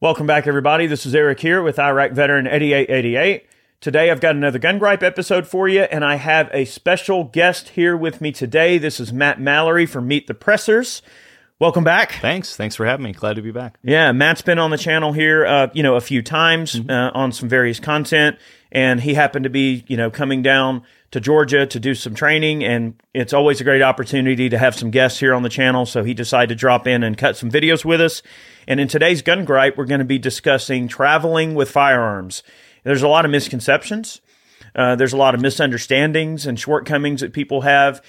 Welcome back, everybody. This is Eric here with Iraq veteran 8888. Today, I've got another Gun Gripe episode for you, and I have a special guest here with me today. This is Matt Mallory from Meet the Pressers. Welcome back. Thanks. Thanks for having me. Glad to be back. Yeah, Matt's been on the channel here, uh, you know, a few times Mm-hmm. uh, on some various content, and he happened to be, you know, coming down to Georgia to do some training, and it's always a great opportunity to have some guests here on the channel. So he decided to drop in and cut some videos with us. And in today's gun gripe, we're going to be discussing traveling with firearms. There's a lot of misconceptions. Uh, there's a lot of misunderstandings and shortcomings that people have.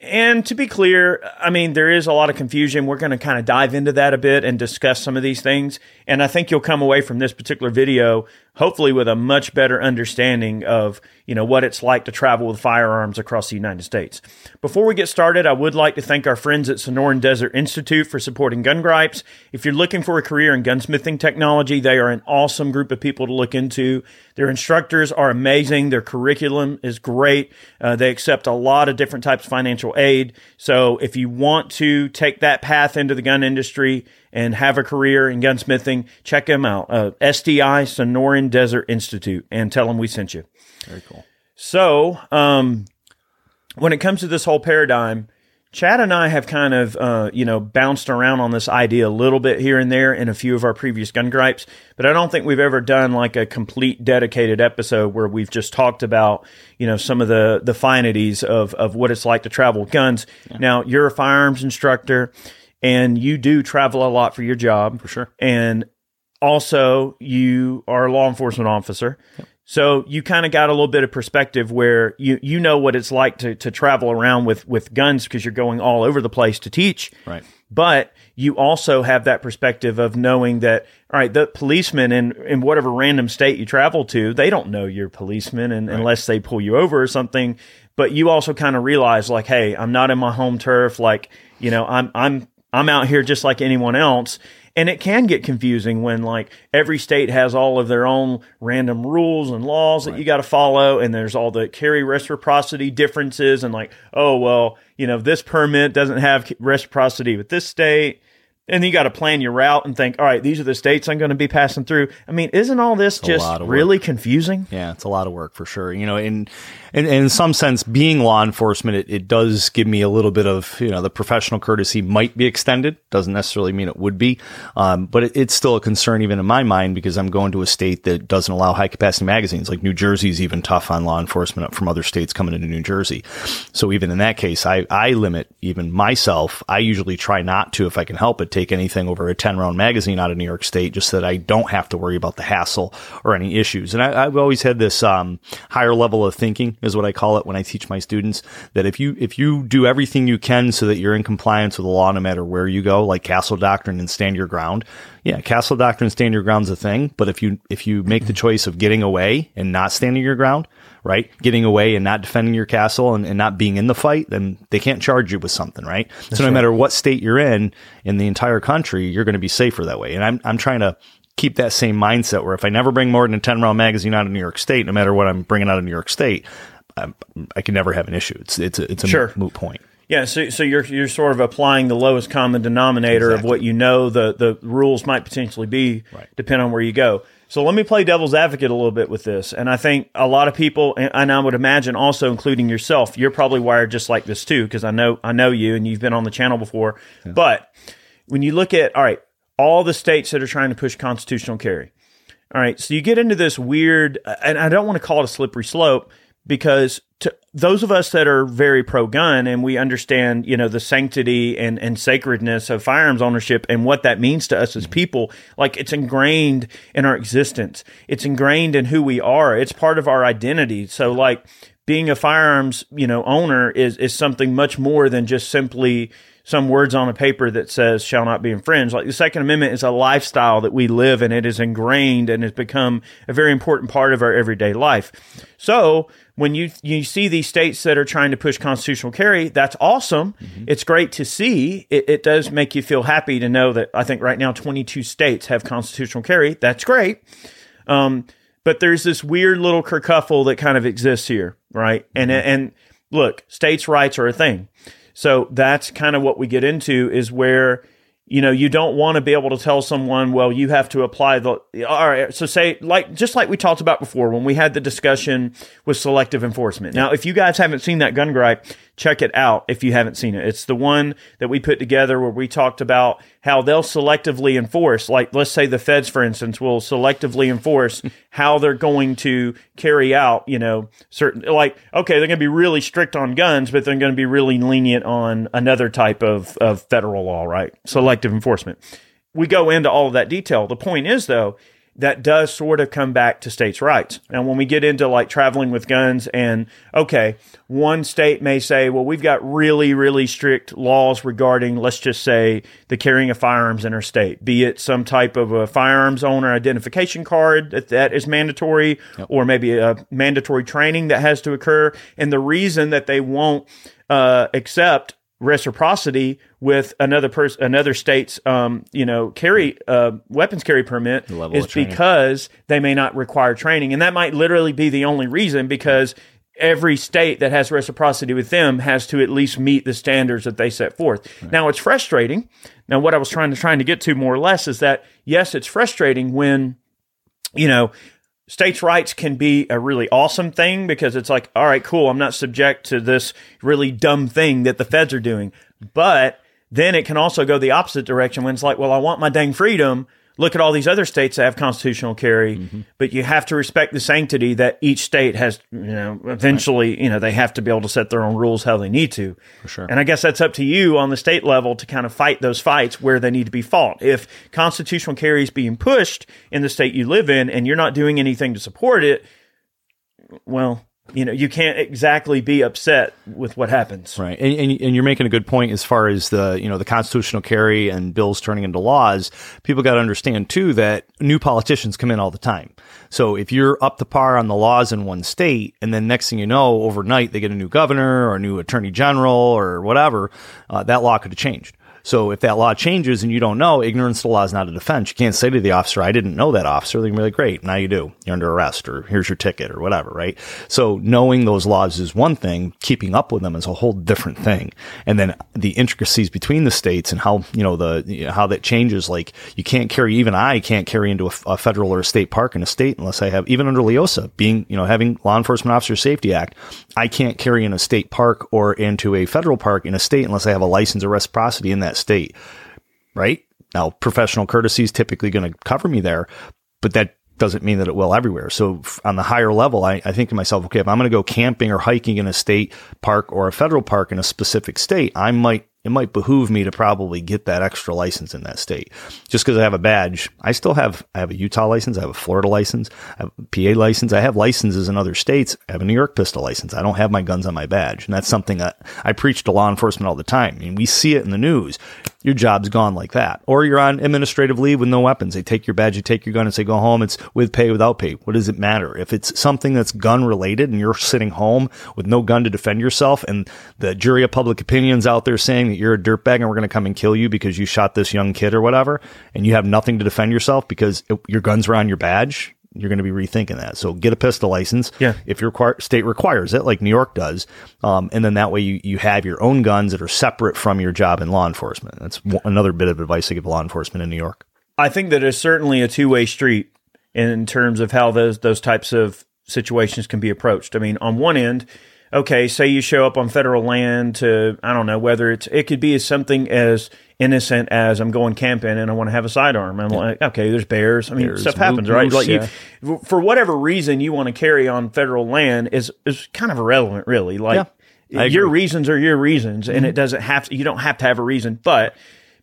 And to be clear, I mean, there is a lot of confusion. We're going to kind of dive into that a bit and discuss some of these things. And I think you'll come away from this particular video, hopefully with a much better understanding of, you know, what it's like to travel with firearms across the United States. Before we get started, I would like to thank our friends at Sonoran Desert Institute for supporting Gun Gripes. If you're looking for a career in gunsmithing technology, they are an awesome group of people to look into. Their instructors are amazing. Their curriculum is great. Uh, they accept a lot of different types of financial aid. So if you want to take that path into the gun industry and have a career in gunsmithing, check them out. Uh, SDI Sonoran Desert Institute and tell them we sent you. Very cool. So, um, when it comes to this whole paradigm, Chad and I have kind of, uh, you know, bounced around on this idea a little bit here and there in a few of our previous gun gripes, but I don't think we've ever done like a complete dedicated episode where we've just talked about, you know, some of the the finities of of what it's like to travel with guns. Now, you're a firearms instructor, and you do travel a lot for your job, For sure. and also you are a law enforcement officer. So you kind of got a little bit of perspective where you you know what it's like to to travel around with with guns because you're going all over the place to teach. Right. But you also have that perspective of knowing that all right, the policemen in in whatever random state you travel to, they don't know you're a policeman and, unless they pull you over or something. But you also kind of realize like, hey, I'm not in my home turf. Like, you know, I'm I'm I'm out here just like anyone else. And it can get confusing when like every state has all of their own random rules and laws that you got to follow. And there's all the carry reciprocity differences and like, oh, well, you know, this permit doesn't have reciprocity with this state. And you got to plan your route and think, all right, these are the states I'm going to be passing through. I mean, isn't all this a just lot of work. really confusing? Yeah, it's a lot of work for sure. You know, in in, in some sense, being law enforcement, it, it does give me a little bit of you know the professional courtesy might be extended. Doesn't necessarily mean it would be, um, but it, it's still a concern even in my mind because I'm going to a state that doesn't allow high capacity magazines. Like New Jersey is even tough on law enforcement from other states coming into New Jersey. So even in that case, I I limit even myself. I usually try not to, if I can help it, take anything over a 10 round magazine out of New York State just so that I don't have to worry about the hassle or any issues. And I, I've always had this um, higher level of thinking is what I call it when I teach my students that if you if you do everything you can so that you're in compliance with the law no matter where you go, like castle doctrine and stand your ground. Yeah, castle doctrine stand your ground's a thing, but if you if you make the choice of getting away and not standing your ground, right? Getting away and not defending your castle and, and not being in the fight, then they can't charge you with something, right? so no matter what state you're in in the entire country, you're going to be safer that way. And I'm I'm trying to keep that same mindset where if I never bring more than a 10 round magazine out of New York State, no matter what I'm bringing out of New York State, I, I can never have an issue. It's it's a, it's a Sure. moot point. Yeah, so so you're you're sort of applying the lowest common denominator of what you know the the rules might potentially be, Right. depending on where you go. So let me play devil's advocate a little bit with this, and I think a lot of people, and I would imagine also including yourself, you're probably wired just like this too, because I know I know you and you've been on the channel before. But when you look at all right, all the states that are trying to push constitutional carry, all right, so you get into this weird, and I don't want to call it a slippery slope because to those of us that are very pro gun and we understand, you know, the sanctity and, and sacredness of firearms ownership and what that means to us as mm-hmm. people, like it's ingrained in our existence. It's ingrained in who we are. It's part of our identity. So like being a firearms, you know, owner is is something much more than just simply some words on a paper that says shall not be infringed. Like the Second Amendment is a lifestyle that we live and it is ingrained and has become a very important part of our everyday life. So when you you see these states that are trying to push constitutional carry, that's awesome. It's great to see. It, it does make you feel happy to know that I think right now 22 states have constitutional carry. That's great. Um, but there's this weird little kerfuffle that kind of exists here, right? And and look, states' rights are a thing. So that's kind of what we get into is where you know, you don't want to be able to tell someone, well, you have to apply the, all right. So say like, just like we talked about before when we had the discussion with selective enforcement. Now, if you guys haven't seen that gun gripe, check it out if you haven't seen it. It's the one that we put together where we talked about how they'll selectively enforce, like let's say the feds, for instance, will selectively enforce how they're going to carry out, you know, certain, like, okay, they're going to be really strict on guns, but they're going to be really lenient on another type of, of federal law, right? Selective enforcement. We go into all of that detail. The point is, though, that does sort of come back to states' rights. And when we get into like traveling with guns, and okay, one state may say, well, we've got really, really strict laws regarding, let's just say, the carrying of firearms in our state, be it some type of a firearms owner identification card that, that is mandatory, yep. or maybe a mandatory training that has to occur. And the reason that they won't uh, accept reciprocity with another person, another state's, um, you know, carry uh, weapons carry permit is because they may not require training, and that might literally be the only reason because every state that has reciprocity with them has to at least meet the standards that they set forth. Right. Now it's frustrating. Now what I was trying to trying to get to more or less is that yes, it's frustrating when you know states' rights can be a really awesome thing because it's like, all right, cool, I'm not subject to this really dumb thing that the feds are doing. But then it can also go the opposite direction when it's like, well, I want my dang freedom, look at all these other states that have constitutional carry, mm-hmm. but you have to respect the sanctity that each state has, you know, eventually, right. you know, they have to be able to set their own rules how they need to. For sure. And I guess that's up to you on the state level to kind of fight those fights where they need to be fought. If constitutional carry is being pushed in the state you live in and you're not doing anything to support it, well, you know you can't exactly be upset with what happens. Right. And, and, and, you're making a good point as far as the you know the constitutional carry and bills turning into laws. People got to understand too that new politicians come in all the time. So if you're up to par on the laws in one state and then next thing you know overnight they get a new governor or a new attorney general or whatever uh, that law could have changed so if that law changes and you don't know, ignorance of the law is not a defense. You can't say to the officer, I didn't know that officer. They can be like, great, now you do. You're under arrest or here's your ticket or whatever, right? So knowing those laws is one thing. Keeping up with them is a whole different thing. And then the intricacies between the states and how, you know, the, you know, how that changes. Like you can't carry, even I can't carry into a, a, federal or a state park in a state unless I have, even under LEOSA, being, you know, having Law Enforcement Officer Safety Act, I can't carry in a state park or into a federal park in a state unless I have a license or reciprocity in that that state, right? Now, professional courtesy is typically going to cover me there, but that doesn't mean that it will everywhere. So on the higher level, I, I think to myself, okay, if I'm going to go camping or hiking in a state park or a federal park in a specific state, I might it might behoove me to probably get that extra license in that state. Just because I have a badge, I still have I have a Utah license, I have a Florida license, I have a PA license, I have licenses in other states. I have a New York pistol license. I don't have my guns on my badge, and that's something that I preach to law enforcement all the time. I mean, we see it in the news. Your job's gone like that, or you're on administrative leave with no weapons. They take your badge, you take your gun, and say go home. It's with pay, without pay. What does it matter if it's something that's gun related and you're sitting home with no gun to defend yourself, and the jury of public opinions out there saying that you're a dirtbag and we're going to come and kill you because you shot this young kid or whatever, and you have nothing to defend yourself because it, your guns are on your badge, you're going to be rethinking that. So get a pistol license. Yeah. If your state requires it, like New York does. Um, and then that way you, you have your own guns that are separate from your job in law enforcement. That's another bit of advice to give law enforcement in New York. I think that it's certainly a two way street in terms of how those, those types of situations can be approached. I mean, on one end, okay, say you show up on federal land to, I don't know, whether it's, it could be as something as innocent as I'm going camping and I want to have a sidearm. I'm yeah. like, okay, there's bears. I mean, bears, stuff happens, moose, right? Like yeah. you, for whatever reason you want to carry on federal land is, is kind of irrelevant, really. Like yeah, your reasons are your reasons mm-hmm. and it doesn't have to, you don't have to have a reason, but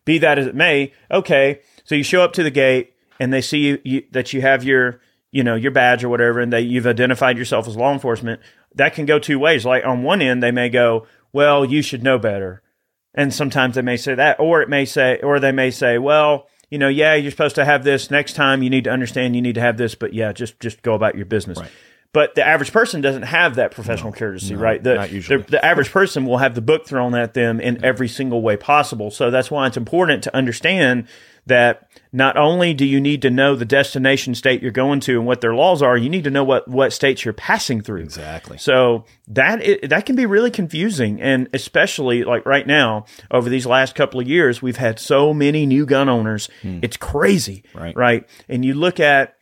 be that as it may, okay. So you show up to the gate and they see you, you that you have your, you know, your badge or whatever, and that you've identified yourself as law enforcement that can go two ways. Like on one end, they may go, well, you should know better. And sometimes they may say that, or it may say, or they may say, well, you know, yeah, you're supposed to have this next time. You need to understand you need to have this, but yeah, just, just go about your business. Right. But the average person doesn't have that professional no, courtesy, no, right? The, not usually. The, the, average person will have the book thrown at them in every single way possible. So that's why it's important to understand that not only do you need to know the destination state you're going to and what their laws are, you need to know what, what states you're passing through. Exactly. So that that can be really confusing, and especially like right now, over these last couple of years, we've had so many new gun owners. Hmm. It's crazy, Right. Right, and you look at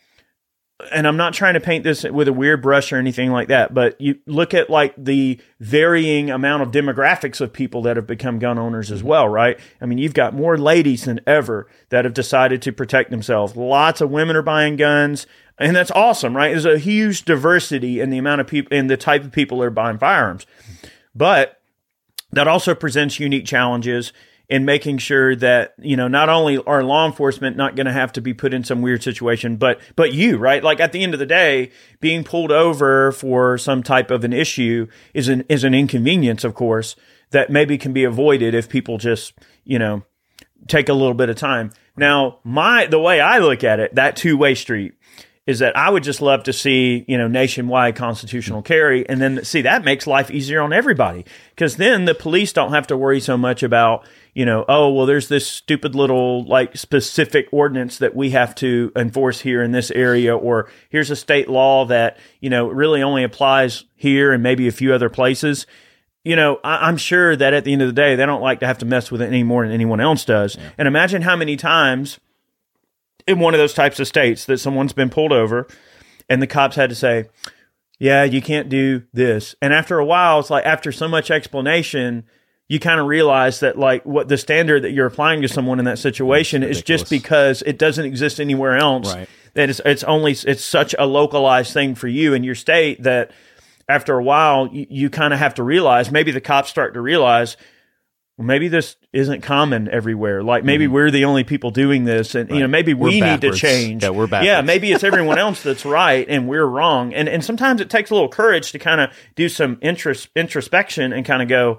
and I'm not trying to paint this with a weird brush or anything like that, but you look at like the varying amount of demographics of people that have become gun owners as well, right? I mean, you've got more ladies than ever that have decided to protect themselves. Lots of women are buying guns, and that's awesome, right? There's a huge diversity in the amount of people in the type of people that are buying firearms. But that also presents unique challenges in making sure that you know not only are law enforcement not going to have to be put in some weird situation but but you right? Like at the end of the day being pulled over for some type of an issue is an is an inconvenience of course that maybe can be avoided if people just you know take a little bit of time. Now my the way i look at it that two-way street is that I would just love to see, you know, nationwide constitutional carry. And then see, that makes life easier on everybody because then the police don't have to worry so much about, you know, oh, well, there's this stupid little like specific ordinance that we have to enforce here in this area, or here's a state law that, you know, really only applies here and maybe a few other places. You know, I, I'm sure that at the end of the day, they don't like to have to mess with it any more than anyone else does. And imagine how many times in one of those types of states that someone's been pulled over and the cops had to say, yeah, you can't do this. And after a while, it's like after so much explanation, you kind of realize that like what the standard that you're applying to someone in that situation is just because it doesn't exist anywhere else. Right. That it's, it's only, it's such a localized thing for you in your state that after a while, you, you kind of have to realize maybe the cops start to realize, maybe this isn't common everywhere. Like maybe mm-hmm. we're the only people doing this, and you know maybe. We're we need to change. Yeah, we're Yeah, maybe it's everyone else that's right and we're wrong. And and sometimes it takes a little courage to kind of do some intros, introspection and kind of go,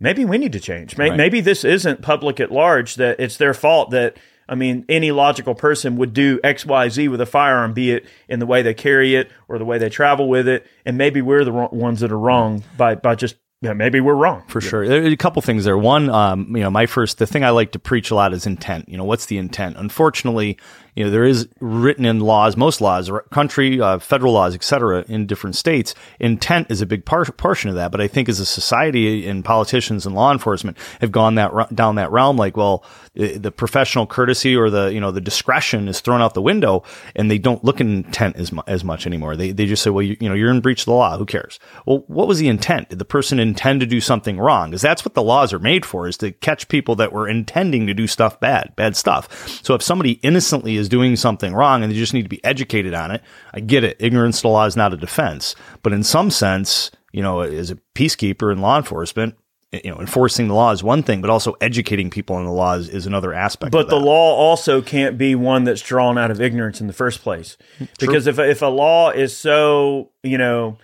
maybe we need to change. May, Right. Maybe this isn't public at large. That it's their fault. That I mean, any logical person would do X, Y, Z with a firearm, be it in the way they carry it or the way they travel with it. And maybe we're the ones that are wrong by by just yeah, maybe we're wrong. For sure. There are a couple things there. One, um, you know, my first, the thing I like to preach a lot is intent. You know, what's the intent? Unfortunately, you know, there is written in laws, most laws, country, uh, federal laws, et cetera, in different states. Intent is a big par- portion of that. But I think as a society and politicians and law enforcement have gone that down that realm, like, well, the the professional courtesy or the, you know, the discretion is thrown out the window and they don't look at intent as, mu- as much anymore. They, they just say, well, you, you know, you're in breach of the law. Who cares? Well, what was the intent? Did the person intend to do something wrong? Because that's what the laws are made for, is to catch people that were intending to do stuff bad, bad stuff. So if somebody innocently is doing something wrong and they just need to be educated on it, I get it. Ignorance to the law is not a defense. But in some sense, you know, as a peacekeeper in law enforcement, eh, you know, enforcing the law is one thing, but also educating people on the law is, is another aspect. But the law also can't be one that's drawn out of ignorance in the first place. Because if if a law is so, you know,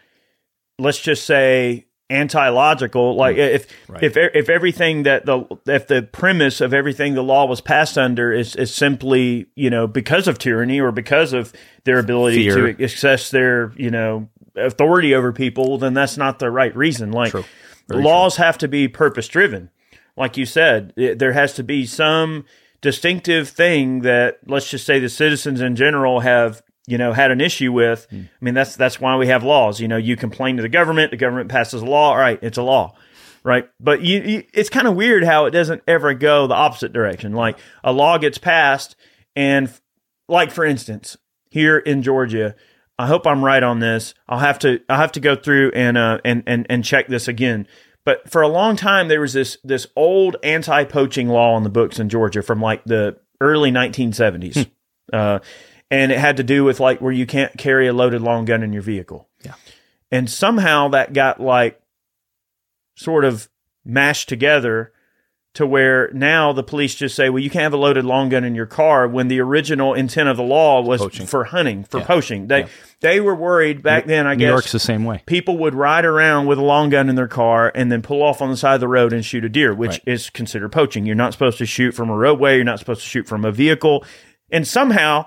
let's just say anti-logical, like if if if everything that the if the premise of everything the law was passed under is is simply, you know, because of tyranny or because of their ability Fear. to access their, you know, authority over people, then that's not the right reason. Like laws have to be purpose driven like you said, it, there has to be some distinctive thing that let's just say the citizens in general have you know had an issue with. I mean that's that's why we have laws. You know, you complain to the government, the government passes a law. All right, it's a law. Right, but you, you it's kind of weird how it doesn't ever go the opposite direction. Like a law gets passed, and like for instance, here in Georgia, I hope I'm right on this. I'll have to I'll have to go through and uh and and and check this again. But for a long time, there was this this old anti poaching law on the books in Georgia from like the early 1970s, uh, and it had to do with like where you can't carry a loaded long gun in your vehicle. Yeah. and somehow that got like sort of mashed together to where now the police just say, well, you can't have a loaded long gun in your car when the original intent of the law was Poaching. for hunting, for poaching. They they were worried back then, I New guess. New York's the same way. People would ride around with a long gun in their car and then pull off on the side of the road and shoot a deer, which Right. is considered poaching. You're not supposed to shoot from a roadway. You're not supposed to shoot from a vehicle. And somehow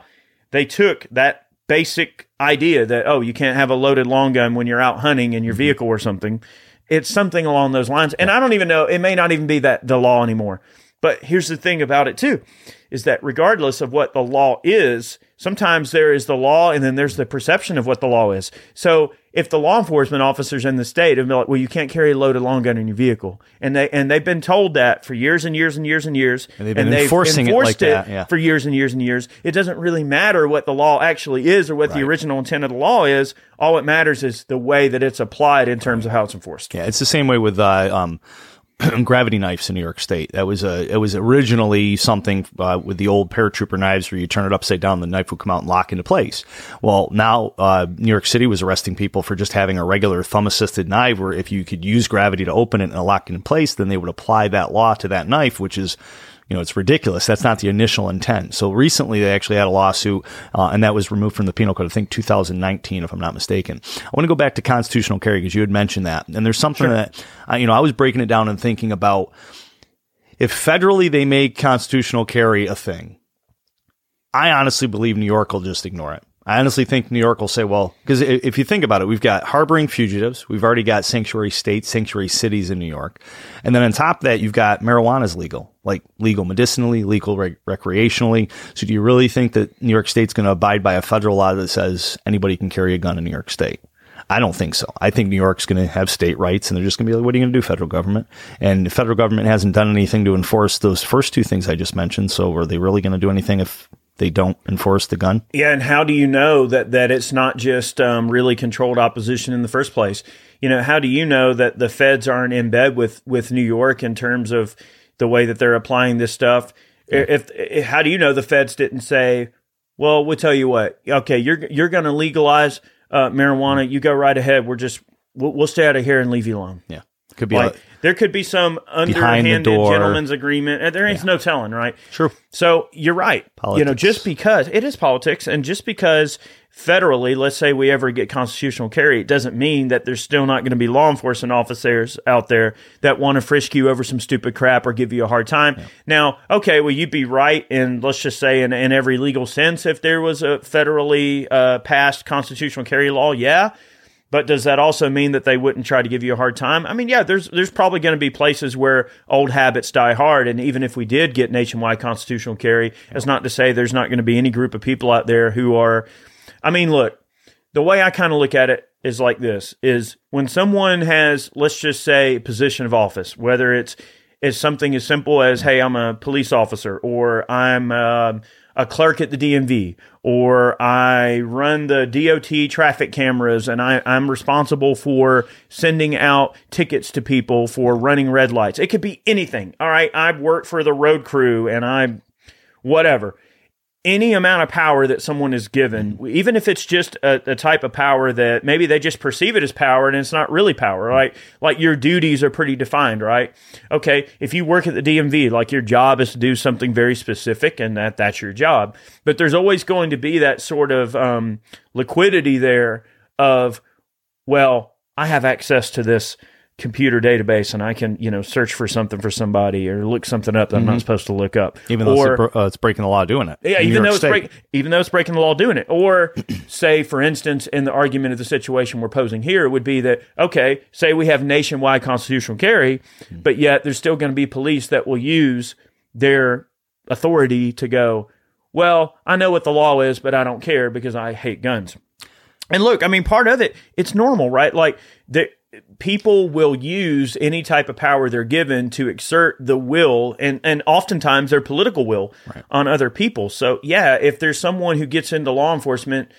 they took that basic idea that, oh, you can't have a loaded long gun when you're out hunting in your mm-hmm. vehicle or something. It's something along those lines. And I don't even know, it may not even be that the law anymore. But here's the thing about it too, is that regardless of what the law is, sometimes there is the law and then there's the perception of what the law is. So if the law enforcement officers in the state have been like, well, you can't carry a loaded long gun in your vehicle, and they and they've been told that for years and years and years and years, and they've been enforcing it like that, yeah. for years and years and years. It doesn't really matter what the law actually is or what right. the original intent of the law is. All it matters is the way that it's applied in terms of how it's enforced. Yeah, it's the same way with uh, um, gravity knives in New York State. That was a it was originally something uh, with the old paratrooper knives where you turn it upside down, the knife would come out and lock into place. Well, now uh, New York City was arresting people for just having a regular thumb assisted knife, where if you could use gravity to open it and lock it in place, then they would apply that law to that knife, which is you know, it's ridiculous. That's not the initial intent. So recently they actually had a lawsuit, uh, and that was removed from the penal code, I think 2019, if I'm not mistaken. I want to go back to constitutional carry because you had mentioned that. And there's something sure. that, uh, you know, I was breaking it down and thinking about if federally they make constitutional carry a thing, I honestly believe New York will just ignore it. I honestly think New York will say, well, because if you think about it, we've got harboring fugitives. We've already got sanctuary states, sanctuary cities in New York. And then on top of that, you've got marijuana is legal, like legal medicinally, legal recreationally. So do you really think that New York State's going to abide by a federal law that says anybody can carry a gun in New York State? I don't think so. I think New York's going to have state rights and they're just going to be like, what are you going to do, federal government? And the federal government hasn't done anything to enforce those first two things I just mentioned. So are they really going to do anything if they don't enforce the gun. Yeah, and how do you know that that it's not just um, really controlled opposition in the first place? You know, how do you know that the feds aren't in bed with with New York in terms of the way that they're applying this stuff? Yeah. If, if how do you know the feds didn't say, "Well, we'll tell you what. Okay, you're you're going to legalize uh, marijuana. You go right ahead. We're just we'll, we'll stay out of here and leave you alone." Yeah. Could be like, there could be some underhanded gentleman's agreement. There ain't yeah. no telling, right? True. So you're right. Politics. You know, just because it is politics, and just because federally, let's say we ever get constitutional carry, it doesn't mean that there's still not going to be law enforcement officers out there that want to frisk you over some stupid crap or give you a hard time. Yeah. Now, okay, well, you'd be right in, let's just say, in, in every legal sense, if there was a federally uh, passed constitutional carry law, yeah. But does that also mean that they wouldn't try to give you a hard time? I mean, yeah, there's there's probably going to be places where old habits die hard, and even if we did get nationwide constitutional carry, that's not to say there's not going to be any group of people out there who are. I mean, look, the way I kind of look at it is like this: is when someone has, let's just say, position of office, whether it's it's something as simple as, hey, I'm a police officer, or I'm uh, a clerk at the DMV or I run the DOT traffic cameras and I, I'm responsible for sending out tickets to people for running red lights. It could be anything. All right. I've worked for the road crew and I, whatever any amount of power that someone is given, even if it's just a, a, type of power that maybe they just perceive it as power and it's not really power, right? Like your duties are pretty defined, right? Okay, if you work at the DMV, like your job is to do something very specific and that that's your job. But there's always going to be that sort of um, liquidity there of, well, I have access to this computer database and I can, you know, search for something for somebody or look something up that mm-hmm. I'm not mm-hmm. supposed to look up. Even though or, it's, uh, it's, breaking the law doing it. Yeah, even though it's break, even though it's breaking the law doing it. Or say, for instance, in the argument of the situation we're posing here would be that, okay, say we have nationwide constitutional carry, mm-hmm. but yet there's still going to be police that will use their authority to go, well, I know what the law is, but I don't care because I hate guns. And look, I mean, part of it, it's normal, right? Like, the, people will use any type of power they're given to exert the will and, and oftentimes their political will right. on other people. So yeah, if there's someone who gets into law enforcement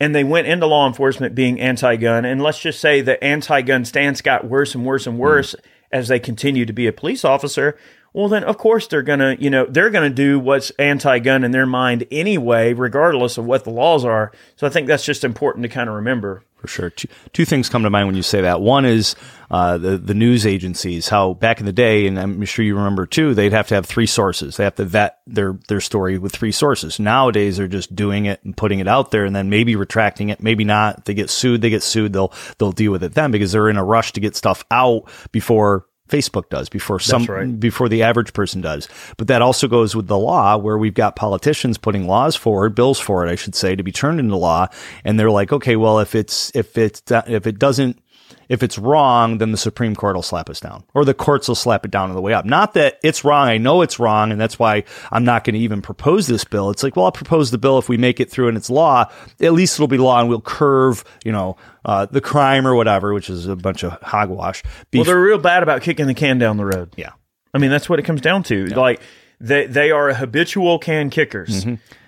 and they went into law enforcement being anti-gun and let's just say the anti-gun stance got worse and worse and hmm. worse mm. as they continue to be a police officer, well then of course they're going to, you know, they're going to do what's anti-gun in their mind anyway regardless of what the laws are. So I think that's just important to kind of remember for sure. Two, two, things come to mind when you say that. One is uh, the the news agencies. How back in the day, and I'm sure you remember too, they'd have to have three sources. They have to vet their their story with three sources. Nowadays, they're just doing it and putting it out there, and then maybe retracting it, maybe not. They get sued, they get sued. They'll they'll deal with it then because they're in a rush to get stuff out before Facebook does before some right. before the average person does. But that also goes with the law where we've got politicians putting laws forward, bills forward, I should say, to be turned into law and they're like, "Okay, well if it's if it's if it doesn't If it's wrong, then the Supreme Court will slap us down, or the courts will slap it down on the way up. Not that it's wrong. I know it's wrong, and that's why I'm not going to even propose this bill. It's like, well, I'll propose the bill if we make it through and it's law. At least it'll be law, and we'll curve, you know, uh, the crime or whatever, which is a bunch of hogwash. Well, they're real bad about kicking the can down the road. yeah. I mean, that's what it comes down to. Like they they are habitual can kickers.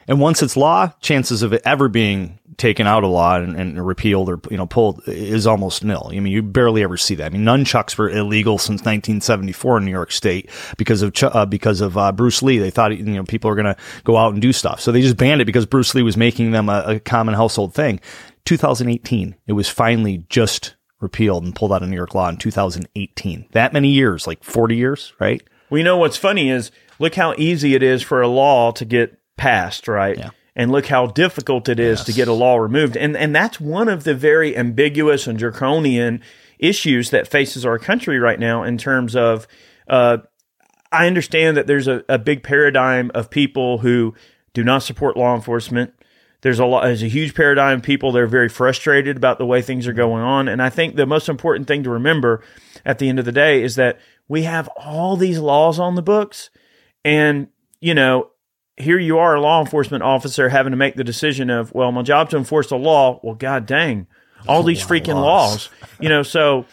And once it's law, chances of it ever being taken out a law and, and repealed or you know pulled is almost nil. I mean, you barely ever see that. I mean, nunchucks were illegal since 1974 in New York State because of uh, because of uh, Bruce Lee. They thought you know people are going to go out and do stuff, so they just banned it because Bruce Lee was making them a, a common household thing. 2018, it was finally just repealed and pulled out of New York law in 2018. That many years, like 40 years, right? We know what's funny is look how easy it is for a law to get passed, right? Yeah. And look how difficult it is to get a law removed. And and that's one of the very ambiguous and draconian issues that faces our country right now in terms of uh, I understand that there's a, a big paradigm of people who do not support law enforcement. There's a lot, there's a huge paradigm of people that are very frustrated about the way things are going on. And I think the most important thing to remember at the end of the day is that we have all these laws on the books. And, you know, here you are, a law enforcement officer, having to make the decision of, well, my job to enforce the law. Well, god dang, all these freaking laws. You know, so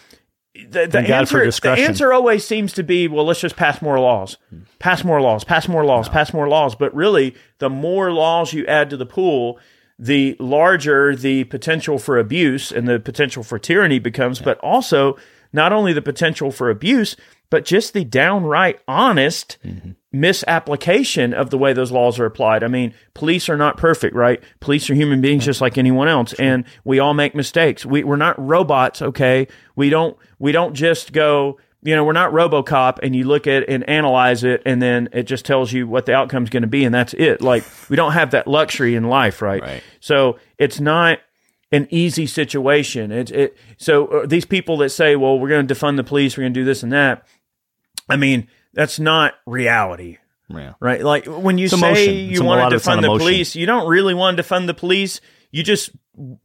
the, the Thank God for answer the answer always seems to be, well, let's just pass more laws, pass more laws, pass more laws, pass more laws. But really, the more laws you add to the pool, the larger the potential for abuse and the potential for tyranny becomes. But also, not only the potential for abuse, but just the downright honest misapplication of the way those laws are applied. I mean, police are not perfect, right? Police are human beings just like anyone else, and we all make mistakes. We, we're not robots, okay? We don't we don't just go. You know, we're not RoboCop, and you look at and analyze it, and then it just tells you what the outcome's going to be, and that's it. Like we don't have that luxury in life, right? Right. So it's not an easy situation. It's it. So uh, these people that say, "Well, we're going to defund the police, we're going to do this and that," I mean, that's not reality, Yeah. right? Like when you It's say emotion. you It's want to of it's on defund the emotion. police, you don't really want to defund the police. You just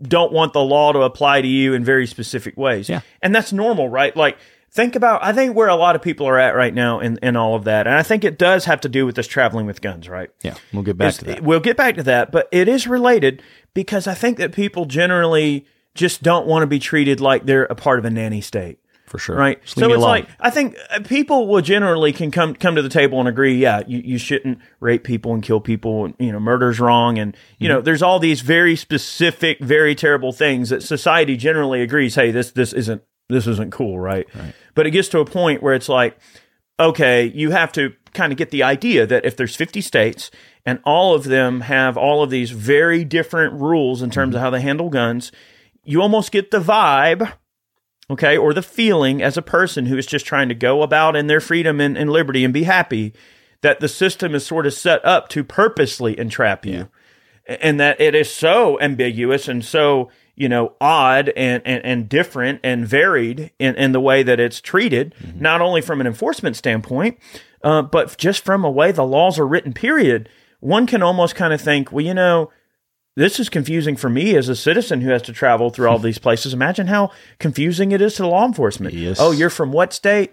don't want the law to apply to you in very specific ways. Yeah. And that's normal, right? Like think about I think where a lot of people are at right now in, in all of that. And I think it does have to do with this traveling with guns, right? Yeah. We'll get back It's- to that. We'll get back to that, but it is related because I think that people generally just don't want to be treated like they're a part of a nanny state. For sure. Right. Just So it's alone. like I think uh, people will generally can come come to the table and agree, yeah, you, you shouldn't rape people and kill people and you know, murder's wrong and you Mm-hmm. know, there's all these very specific, very terrible things that society generally agrees, hey, this this isn't this isn't cool, right? But it gets to a point where it's like, okay, you have to kind of get the idea that if there's 50 states and all of them have all of these very different rules in terms of how they handle guns, you almost get the vibe, okay, or the feeling as a person who is just trying to go about in their freedom and, and liberty and be happy that the system is sort of set up to purposely entrap you. And that it is so ambiguous and so you know odd and and, and different and varied in, in the way that it's treated not only from an enforcement standpoint uh, but just from a way the laws are written period. One can almost kind of think well you know this is confusing for me as a citizen who has to travel through all these places imagine how confusing it is to law enforcement Yes. oh you're from what state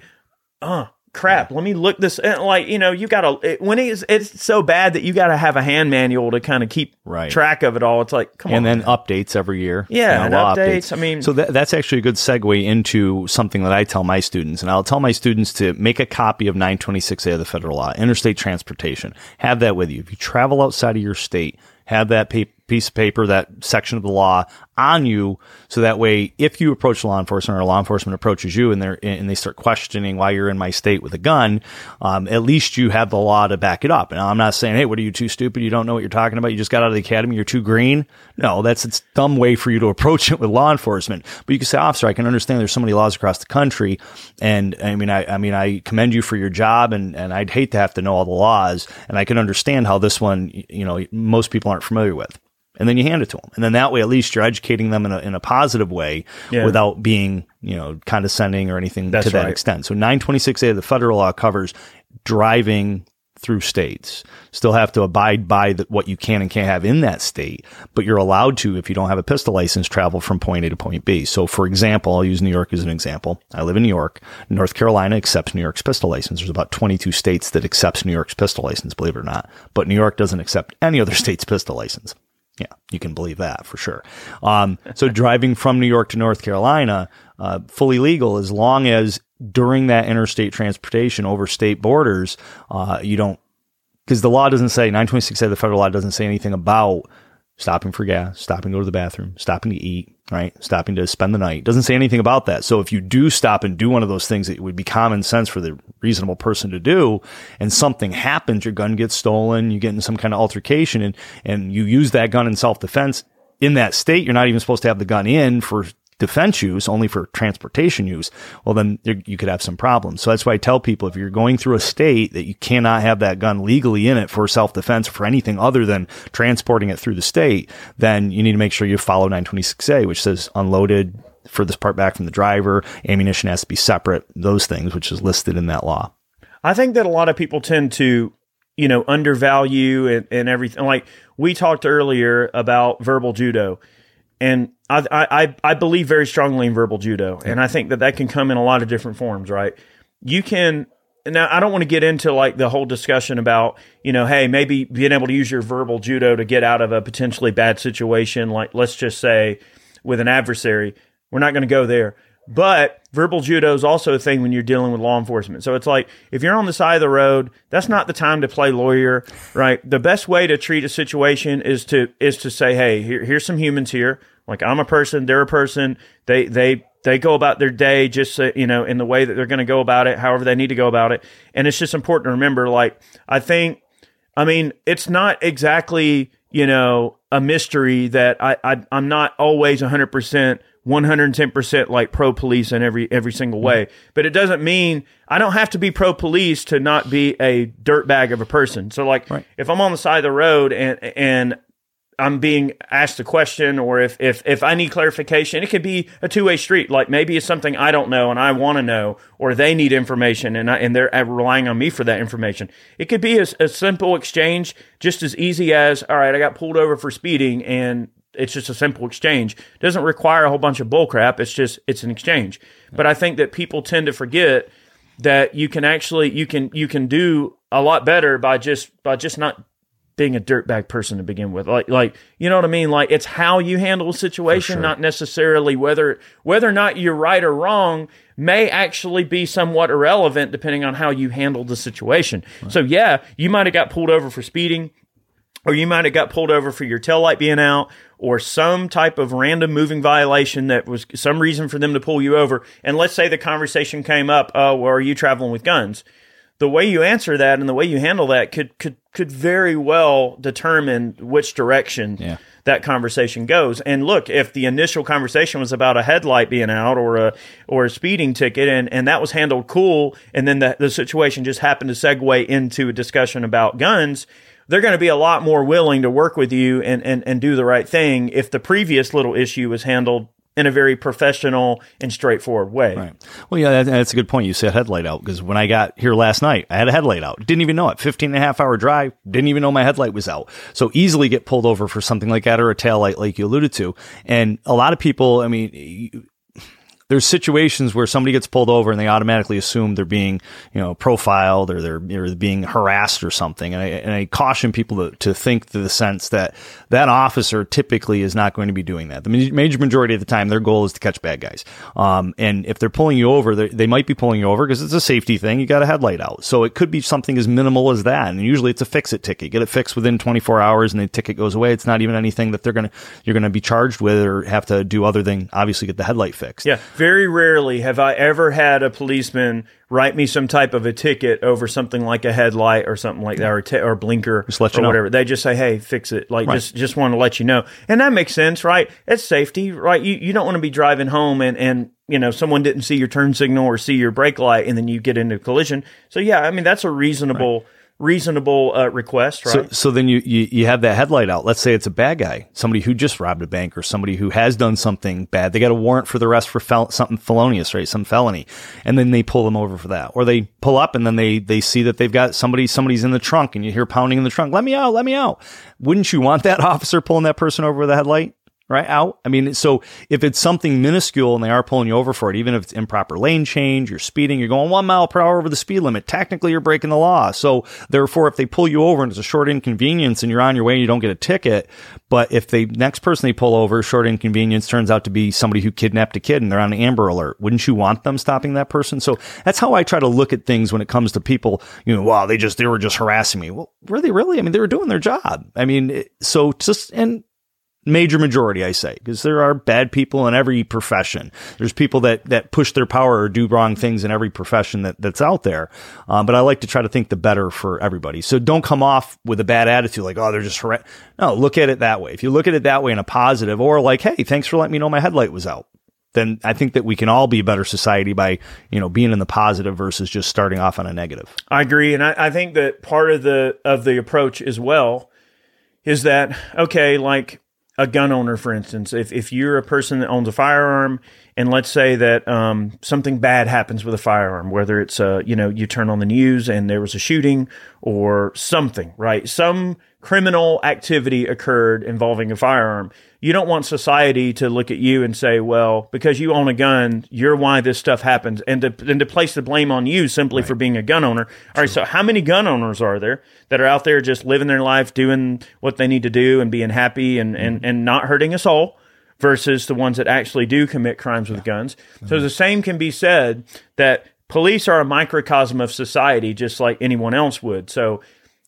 uh crap let me look this and like you know you gotta it, when it's it's so bad that you gotta have a hand manual to kind of keep Right. track of it all it's like come and on And then updates every year. Yeah, and law updates. I mean- so that, that's actually a good segue into something that I tell my students, and I'll tell my students to make a copy of 926A of the federal law, interstate transportation. Have that with you. If you travel outside of your state, have that pa- piece of paper, that section of the law on you, so that way, if you approach law enforcement or law enforcement approaches you and and they start questioning why you're in my state with a gun, um, at least you have the law to back it up. And I'm not saying, hey, what are you too stupid? You don't know what you're talking about. You just got out of the academy. You're too green. No, that's a dumb way for you to approach it with law enforcement. But you can say, officer, I can understand there's so many laws across the country, and I mean, I, I mean, I commend you for your job, and and I'd hate to have to know all the laws, and I can understand how this one, you know, most people aren't familiar with. And then you hand it to them, and then that way, at least you're educating them in a in a positive way, Yeah. without being, you know, condescending or anything That's to that right. extent. So 926A of the federal law covers driving through states. Still have to abide by the, what you can and can't have in that state, but you're allowed to, if you don't have a pistol license, travel from point A to point B. So, for example, I'll use New York as an example. I live in New York. North Carolina accepts New York's pistol license. There's about 22 states that accepts New York's pistol license, believe it or not. But New York doesn't accept any other state's pistol license. Yeah, you can believe that for sure. Um, so driving from New York to North Carolina, uh, fully legal as long as during that interstate transportation over state borders, uh, you don't, because the law doesn't say, 926A, the federal law doesn't say anything about stopping for gas, stopping to go to the bathroom, stopping to eat, right? Stopping to spend the night. Doesn't say anything about that. So if you do stop and do one of those things that would be common sense for the reasonable person to do and something happens, your gun gets stolen, you get in some kind of altercation and, and you use that gun in self defense in that state, you're not even supposed to have the gun in for defense use, only for transportation use, well, then you could have some problems. So that's why I tell people if you're going through a state that you cannot have that gun legally in it for self defense for anything other than transporting it through the state, then you need to make sure you follow 926A, which says unloaded for this part back from the driver, ammunition has to be separate, those things, which is listed in that law. I think that a lot of people tend to, you know, undervalue and, and everything. Like we talked earlier about verbal judo and I, I, I believe very strongly in verbal judo, and I think that that can come in a lot of different forms. Right? You can now. I don't want to get into like the whole discussion about you know, hey, maybe being able to use your verbal judo to get out of a potentially bad situation. Like let's just say with an adversary, we're not going to go there. But verbal judo is also a thing when you're dealing with law enforcement. So it's like if you're on the side of the road, that's not the time to play lawyer, right? The best way to treat a situation is to is to say, hey, here, here's some humans here. Like I'm a person, they're a person. They they they go about their day just uh, you know in the way that they're going to go about it, however they need to go about it. And it's just important to remember. Like I think, I mean, it's not exactly you know a mystery that I, I I'm not always 100 percent 110% like pro police in every every single way. But it doesn't mean I don't have to be pro police to not be a dirtbag of a person. So like right. if I'm on the side of the road and and I'm being asked a question or if, if, if I need clarification, it could be a two way street. Like maybe it's something I don't know and I want to know, or they need information and I, and they're relying on me for that information. It could be a, a simple exchange, just as easy as, all right, I got pulled over for speeding and it's just a simple exchange. It doesn't require a whole bunch of bullcrap. It's just, it's an exchange. But I think that people tend to forget that you can actually, you can, you can do a lot better by just, by just not being a dirtbag person to begin with. Like, like you know what I mean? Like, it's how you handle a situation, sure. not necessarily whether whether or not you're right or wrong may actually be somewhat irrelevant depending on how you handle the situation. Right. So, yeah, you might have got pulled over for speeding, or you might have got pulled over for your tail light being out, or some type of random moving violation that was some reason for them to pull you over. And let's say the conversation came up, oh, well, are you traveling with guns? the way you answer that and the way you handle that could could could very well determine which direction yeah. that conversation goes. And look, if the initial conversation was about a headlight being out or a or a speeding ticket and, and that was handled cool and then the, the situation just happened to segue into a discussion about guns, they're going to be a lot more willing to work with you and, and, and do the right thing if the previous little issue was handled in a very professional and straightforward way. Right. Well, yeah, that's a good point. You said headlight out because when I got here last night, I had a headlight out. Didn't even know it. 15 and a half hour drive. Didn't even know my headlight was out. So easily get pulled over for something like that or a tail light, like you alluded to. And a lot of people, I mean, there's situations where somebody gets pulled over and they automatically assume they're being, you know, profiled or they're, they're being harassed or something. And I, and I caution people to, to think to the sense that that officer typically is not going to be doing that. The major majority of the time, their goal is to catch bad guys. Um, and if they're pulling you over, they might be pulling you over because it's a safety thing. You got a headlight out. So it could be something as minimal as that. And usually it's a fix it ticket. Get it fixed within 24 hours and the ticket goes away. It's not even anything that they're going to, you're going to be charged with or have to do other than obviously get the headlight fixed. Yeah very rarely have I ever had a policeman write me some type of a ticket over something like a headlight or something like that, or, t- or blinker or whatever. They just say, "Hey, fix it." Like right. just just want to let you know, and that makes sense, right? It's safety, right? You you don't want to be driving home and and you know someone didn't see your turn signal or see your brake light, and then you get into a collision. So yeah, I mean that's a reasonable. Right reasonable uh, request, right? So, so then you, you you have that headlight out. Let's say it's a bad guy, somebody who just robbed a bank, or somebody who has done something bad. They got a warrant for the rest for fel- something felonious, right? Some felony, and then they pull them over for that, or they pull up and then they they see that they've got somebody somebody's in the trunk, and you hear pounding in the trunk. Let me out! Let me out! Wouldn't you want that officer pulling that person over with a headlight? Right out. I mean, so if it's something minuscule and they are pulling you over for it, even if it's improper lane change, you're speeding, you're going one mile per hour over the speed limit, technically you're breaking the law. So therefore, if they pull you over and it's a short inconvenience and you're on your way and you don't get a ticket, but if the next person they pull over, short inconvenience turns out to be somebody who kidnapped a kid and they're on an Amber Alert, wouldn't you want them stopping that person? So that's how I try to look at things when it comes to people, you know, wow, they just, they were just harassing me. Well, were they really? I mean, they were doing their job. I mean, so just, and major majority, I say, because there are bad people in every profession. There's people that, that push their power or do wrong things in every profession that, that's out there. Um, but I like to try to think the better for everybody. So don't come off with a bad attitude like, oh, they're just harass. No, look at it that way. If you look at it that way in a positive or like, hey, thanks for letting me know my headlight was out. Then I think that we can all be a better society by, you know, being in the positive versus just starting off on a negative. I agree. And I, I think that part of the, of the approach as well is that, okay, like a gun owner, for instance, if, if you're a person that owns a firearm, and let's say that um, something bad happens with a firearm, whether it's uh, you know you turn on the news and there was a shooting or something, right? Some criminal activity occurred involving a firearm you don't want society to look at you and say, well, because you own a gun, you're why this stuff happens, and to, and to place the blame on you simply right. for being a gun owner. True. All right, so how many gun owners are there that are out there just living their life, doing what they need to do, and being happy and, mm-hmm. and, and not hurting a soul? Versus the ones that actually do commit crimes with yeah. guns. Mm-hmm. So the same can be said that police are a microcosm of society, just like anyone else would. So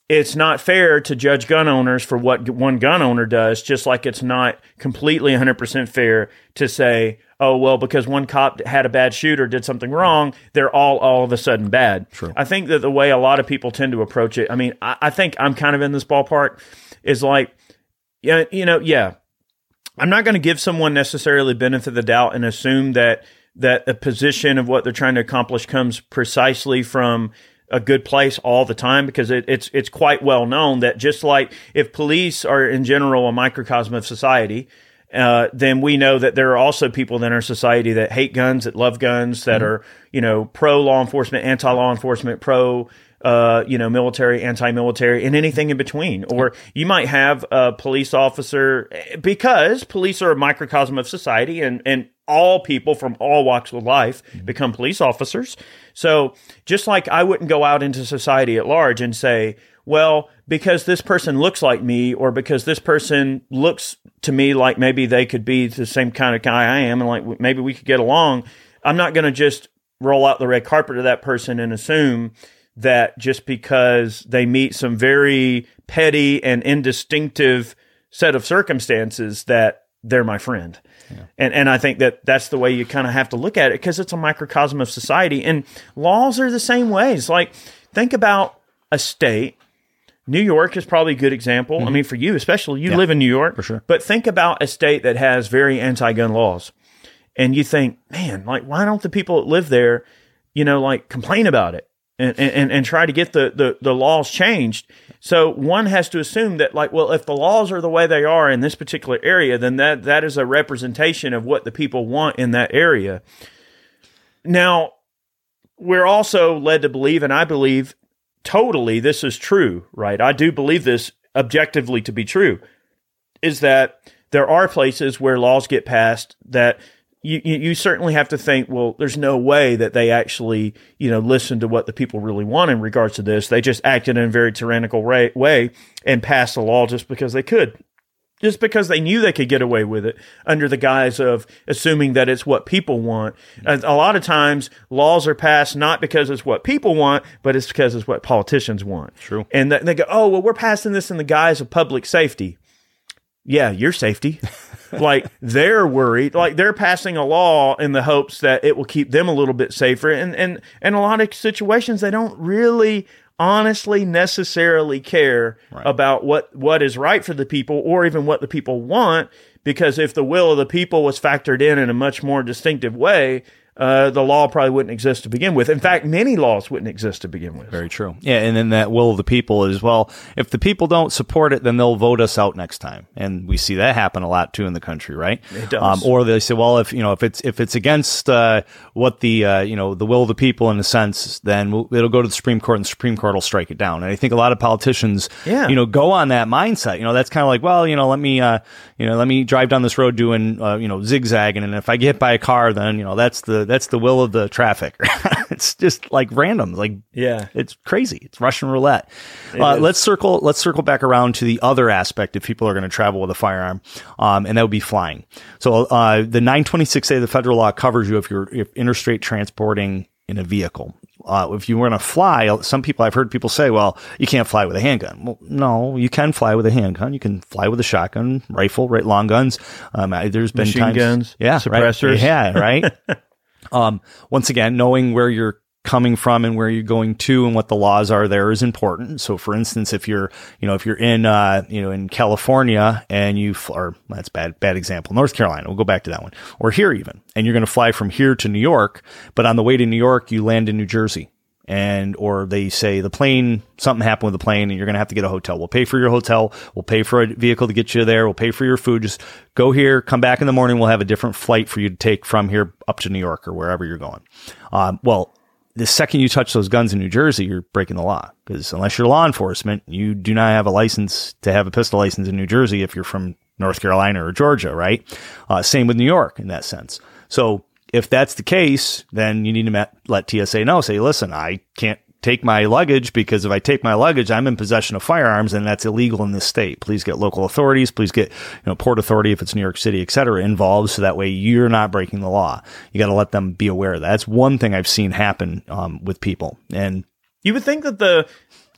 it's not fair to judge gun owners for what one gun owner does, just like it's not completely 100% fair to say, oh, well, because one cop had a bad shoot or did something wrong, they're all all of a sudden bad. True. I think that the way a lot of people tend to approach it, I mean, I, I think I'm kind of in this ballpark, is like, yeah, you know, yeah, I'm not going to give someone necessarily benefit of the doubt and assume that that a position of what they're trying to accomplish comes precisely from a good place all the time because it, it's it's quite well known that just like if police are in general a microcosm of society, uh, then we know that there are also people in our society that hate guns, that love guns, that mm-hmm. are you know pro law enforcement, anti law enforcement, pro uh, you know, military, anti-military, and anything in between. Or you might have a police officer because police are a microcosm of society, and and all people from all walks of life mm-hmm. become police officers. So just like I wouldn't go out into society at large and say, well, because this person looks like me, or because this person looks to me like maybe they could be the same kind of guy I am, and like maybe we could get along. I'm not going to just roll out the red carpet to that person and assume that just because they meet some very petty and indistinctive set of circumstances that they're my friend. Yeah. And and I think that that's the way you kind of have to look at it because it's a microcosm of society and laws are the same ways. Like think about a state New York is probably a good example. Mm-hmm. I mean, for you especially, you yeah, live in New York, for sure. But think about a state that has very anti-gun laws, and you think, man, like, why don't the people that live there, you know, like complain about it? And, and, and try to get the, the, the laws changed. So one has to assume that like, well, if the laws are the way they are in this particular area, then that, that is a representation of what the people want in that area. Now, we're also led to believe, and I believe totally this is true, right? I do believe this objectively to be true, is that there are places where laws get passed that you, you certainly have to think, well, there's no way that they actually, you know, listen to what the people really want in regards to this. They just acted in a very tyrannical way and passed a law just because they could, just because they knew they could get away with it under the guise of assuming that it's what people want. And a lot of times laws are passed not because it's what people want, but it's because it's what politicians want. True. And they go, oh, well, we're passing this in the guise of public safety. Yeah, your safety. like they're worried, like they're passing a law in the hopes that it will keep them a little bit safer. And and and a lot of situations they don't really honestly necessarily care right. about what what is right for the people or even what the people want because if the will of the people was factored in in a much more distinctive way uh, the law probably wouldn't exist to begin with. In fact, many laws wouldn't exist to begin with. Very true. Yeah, and then that will of the people is well, if the people don't support it, then they'll vote us out next time, and we see that happen a lot too in the country, right? It does. Um, or they say, well, if you know, if it's if it's against uh, what the uh, you know the will of the people in a sense, then we'll, it'll go to the Supreme Court, and the Supreme Court will strike it down. And I think a lot of politicians, yeah. you know, go on that mindset. You know, that's kind of like, well, you know, let me uh, you know, let me drive down this road doing uh, you know zigzagging, and if I get hit by a car, then you know that's the that's the will of the traffic. it's just like random. Like yeah, it's crazy. It's Russian roulette. Uh, let's circle. Let's circle back around to the other aspect if people are going to travel with a firearm, um, and that would be flying. So uh, the 926A, of the federal law covers you if you're if interstate transporting in a vehicle. Uh, if you were going to fly, some people I've heard people say, "Well, you can't fly with a handgun." Well, no, you can fly with a handgun. You can fly with a shotgun, rifle, right? Long guns. Um, there's been machine times, guns, yeah, suppressors, right? yeah, right. Um, once again, knowing where you're coming from and where you're going to and what the laws are there is important. So for instance, if you're, you know, if you're in, uh, you know, in California and you, or that's bad, bad example, North Carolina, we'll go back to that one, or here even, and you're going to fly from here to New York, but on the way to New York, you land in New Jersey and or they say the plane something happened with the plane and you're going to have to get a hotel. We'll pay for your hotel. We'll pay for a vehicle to get you there. We'll pay for your food. Just go here come back in the morning. We'll have a different flight for you to take from here up to new york or wherever you're going. Um, well the second you touch those guns in new jersey you're breaking the law because unless you're law enforcement you do not have a license to have a pistol license in new jersey if you're from north carolina or georgia right? Uh, same with new york in that sense. So if that's the case, then you need to let TSA know. Say, listen, I can't take my luggage because if I take my luggage, I'm in possession of firearms and that's illegal in this state. Please get local authorities. Please get, you know, port authority if it's New York City, et cetera, involved. So that way you're not breaking the law. You got to let them be aware of that. That's one thing I've seen happen um, with people. And you would think that the,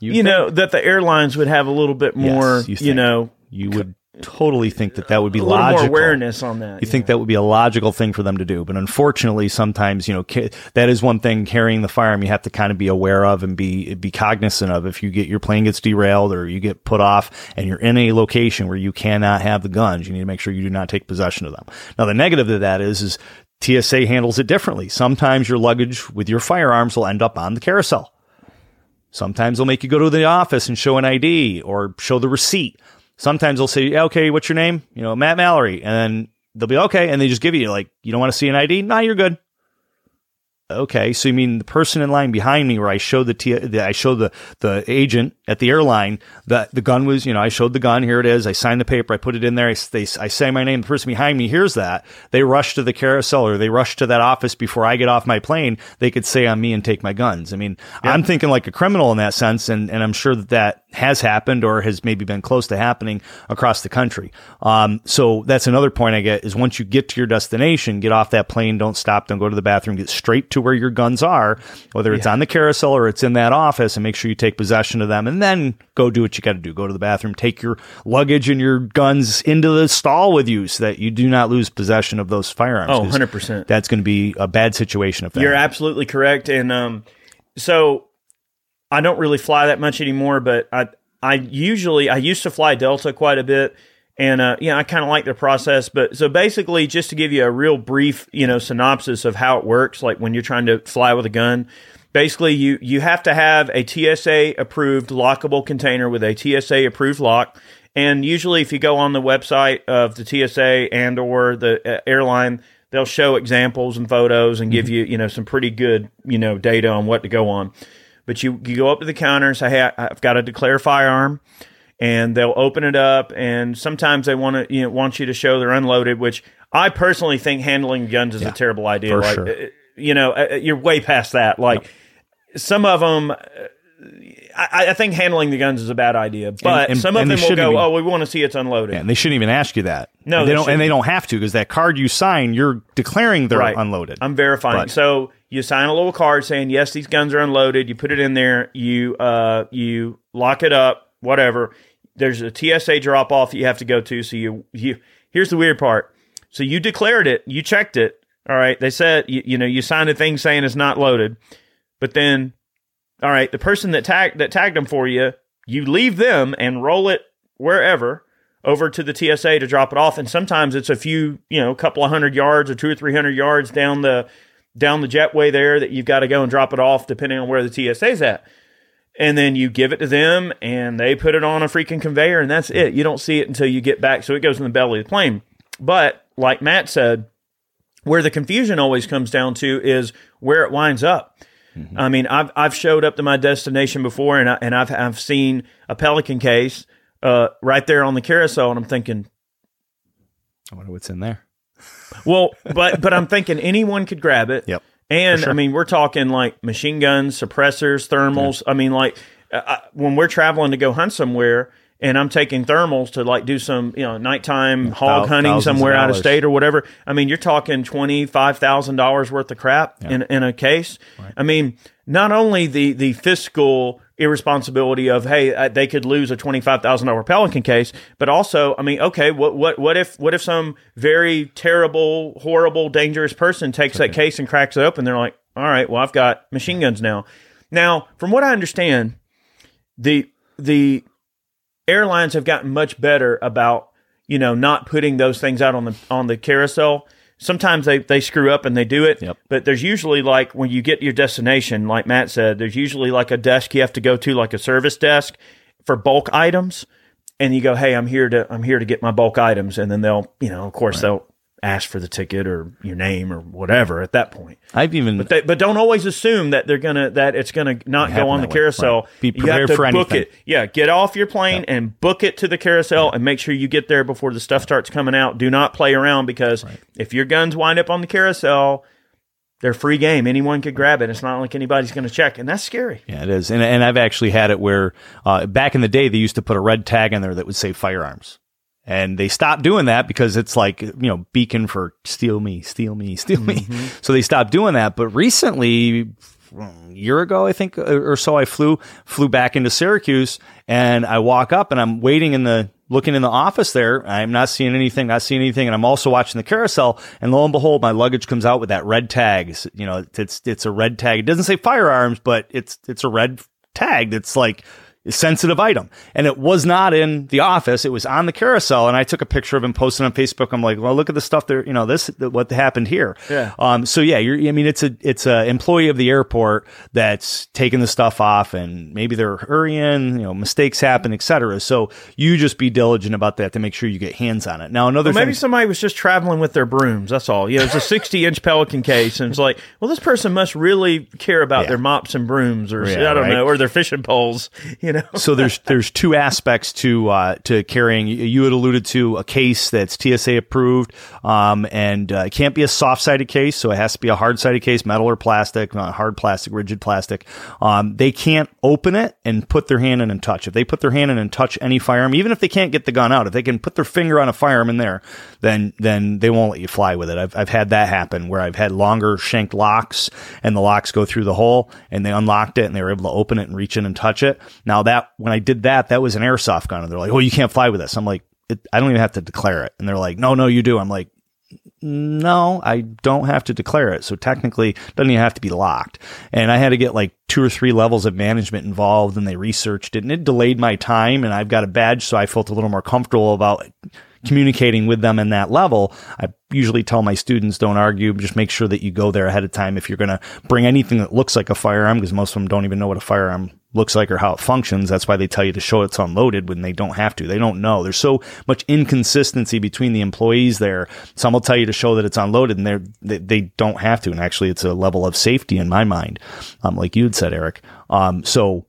you, you know, that the airlines would have a little bit more, yes, you, you know, you would totally think that that would be a logical. more awareness on that. You yeah. think that would be a logical thing for them to do, but unfortunately, sometimes you know ca- that is one thing. Carrying the firearm, you have to kind of be aware of and be be cognizant of. If you get your plane gets derailed or you get put off, and you're in a location where you cannot have the guns, you need to make sure you do not take possession of them. Now, the negative of that is is TSA handles it differently. Sometimes your luggage with your firearms will end up on the carousel. Sometimes they'll make you go to the office and show an ID or show the receipt sometimes they'll say, okay, what's your name? You know, Matt Mallory. And then they'll be okay. And they just give you like, you don't want to see an ID? Nah, you're good. Okay, so you mean the person in line behind me, where I showed the, T- the I showed the the agent at the airline that the gun was, you know, I showed the gun. Here it is. I signed the paper. I put it in there. I, they, I say my name. The person behind me hears that. They rush to the carousel or they rush to that office before I get off my plane. They could say on me and take my guns. I mean, yeah. I'm thinking like a criminal in that sense, and and I'm sure that that has happened or has maybe been close to happening across the country. Um, so that's another point I get is once you get to your destination, get off that plane, don't stop, don't go to the bathroom, get straight to where your guns are, whether it's yeah. on the carousel or it's in that office, and make sure you take possession of them, and then go do what you got to do. Go to the bathroom, take your luggage and your guns into the stall with you, so that you do not lose possession of those firearms. Oh, 100 percent. That's going to be a bad situation if that. You're happens. absolutely correct, and um, so I don't really fly that much anymore, but I I usually I used to fly Delta quite a bit, and uh, yeah, I kind of like the process. But so basically, just to give you a real brief, you know, synopsis of how it works, like when you're trying to fly with a gun, basically you you have to have a TSA approved lockable container with a TSA approved lock. And usually, if you go on the website of the TSA and or the uh, airline, they'll show examples and photos and give mm-hmm. you you know some pretty good you know data on what to go on. But you, you go up to the counter and say, hey, I, have got to declare firearm. And they'll open it up, and sometimes they want to you know want you to show they're unloaded. Which I personally think handling guns is yeah, a terrible idea. Like, sure. Uh, you know, uh, you're way past that. Like some of them, I, I, think handling the guns is a bad idea, but and, and, some of them will go, even, "Oh, we want to see it's unloaded." Yeah, and they shouldn't even ask you that. No, they, they don't, and they don't have to because that card you sign, you're declaring they're right. unloaded. I'm verifying. But, so you sign a little card saying yes, these guns are unloaded. You put it in there. You uh, you lock it up. Whatever. There's a TSA drop off you have to go to. So you you here's the weird part. So you declared it. You checked it. All right. They said you, you know you signed a thing saying it's not loaded, but then all right, the person that tagged that tagged them for you, you leave them and roll it wherever over to the TSA to drop it off. And sometimes it's a few, you know, a couple of hundred yards or two or three hundred yards down the down the jetway there that you've got to go and drop it off depending on where the TSA's at. And then you give it to them and they put it on a freaking conveyor and that's it. You don't see it until you get back. So it goes in the belly of the plane. But like Matt said, where the confusion always comes down to is where it winds up. Mm-hmm. I mean, I've I've showed up to my destination before, and I, and I've I've seen a pelican case uh, right there on the carousel, and I'm thinking, I wonder what's in there. Well, but but I'm thinking anyone could grab it. Yep. And sure. I mean, we're talking like machine guns, suppressors, thermals. Yeah. I mean, like uh, when we're traveling to go hunt somewhere, and I'm taking thermals to like do some, you know, nighttime hog hunting somewhere out of state or whatever. I mean, you're talking twenty five thousand dollars worth of crap yeah. in in a case. Right. I mean, not only the the fiscal irresponsibility of hey uh, they could lose a twenty five thousand dollar Pelican case, but also I mean okay what what what if what if some very terrible horrible dangerous person takes okay. that case and cracks it open? They're like, all right, well I've got machine guns now. Now, from what I understand, the the airlines have gotten much better about you know not putting those things out on the on the carousel sometimes they, they screw up and they do it. Yep. But there's usually like when you get your destination, like Matt said, there's usually like a desk you have to go to, like a service desk for bulk items. And you go, hey, I'm here to I'm here to get my bulk items, and then they'll, you know, of course right. they'll ask for the ticket or your name or whatever at that point. I've even but, they, but don't always assume that they're gonna that it's gonna not go on the carousel. Right. Be prepared for book anything. it. Yeah, get off your plane and book it to the carousel and make sure you get there before the stuff starts coming out. Do not play around because right. if your guns wind up on the carousel. They're free game. Anyone could grab it. It's not like anybody's going to check, and that's scary. Yeah, it is. And, and I've actually had it where uh, back in the day they used to put a red tag in there that would say firearms. And they stopped doing that because it's like, you know, beacon for steal me, steal me, steal me. Mm-hmm. So they stopped doing that. But recently, a year ago, I think, or so, I flew, flew back into Syracuse and I walk up and I'm waiting in the, looking in the office there. I'm not seeing anything, not seeing anything. And I'm also watching the carousel. And lo and behold, my luggage comes out with that red tag. You know, it's, it's a red tag. It doesn't say firearms, but it's, it's a red tag that's like, sensitive item. And it was not in the office. It was on the carousel. And I took a picture of him posted on Facebook. I'm like, well, look at the stuff there. You know, this, what happened here. Yeah. Um, so yeah, you're, I mean, it's a, it's a employee of the airport that's taking the stuff off and maybe they're hurrying, you know, mistakes happen, etc. So you just be diligent about that to make sure you get hands on it. Now, another well, maybe thing, somebody was just traveling with their brooms. That's all. Yeah. You know, it's a 60 inch Pelican case. And it's like, well, this person must really care about yeah. their mops and brooms or yeah, I don't right? know, or their fishing poles, you know know. so there's there's two aspects to uh, to carrying. You had alluded to a case that's TSA approved, um, and uh, it can't be a soft sided case, so it has to be a hard sided case, metal or plastic, not hard plastic, rigid plastic. Um, they can't open it and put their hand in and touch. If they put their hand in and touch any firearm, even if they can't get the gun out, if they can put their finger on a firearm in there, then then they won't let you fly with it. I've I've had that happen where I've had longer shanked locks and the locks go through the hole and they unlocked it and they were able to open it and reach in and touch it. Now that when I did that, that was an airsoft gun. And they're like, oh, you can't fly with this. I'm like, I don't even have to declare it. And they're like, no, no, you do. I'm like, no, I don't have to declare it. So technically, it doesn't even have to be locked. And I had to get like two or three levels of management involved and they researched it and it delayed my time. And I've got a badge. So I felt a little more comfortable about communicating with them in that level. I usually tell my students don't argue, just make sure that you go there ahead of time if you're going to bring anything that looks like a firearm because most of them don't even know what a firearm looks like or how it functions. That's why they tell you to show it's unloaded when they don't have to. They don't know. There's so much inconsistency between the employees there. Some will tell you to show that it's unloaded and they're, they, they don't have to. And actually it's a level of safety in my mind. Um, like you had said, Eric. Um, so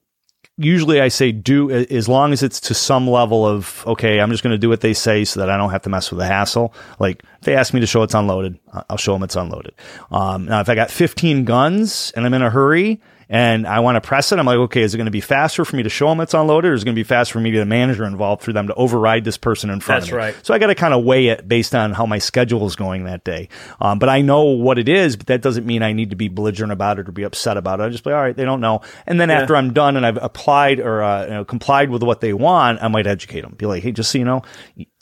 usually I say do as long as it's to some level of okay, I'm just going to do what they say so that I don't have to mess with the hassle. Like if they ask me to show it's unloaded, I'll show them it's unloaded. Um, now if I got 15 guns and I'm in a hurry and I want to press it. I'm like, okay, is it going to be faster for me to show them it's unloaded or is it going to be faster for me to get a manager involved for them to override this person in front That's of me? right. So I got to kind of weigh it based on how my schedule is going that day. Um, but I know what it is, but that doesn't mean I need to be belligerent about it or be upset about it. I just be, all right, they don't know. And then yeah. after I'm done and I've applied or uh, you know, complied with what they want, I might educate them. Be like, hey, just so you know,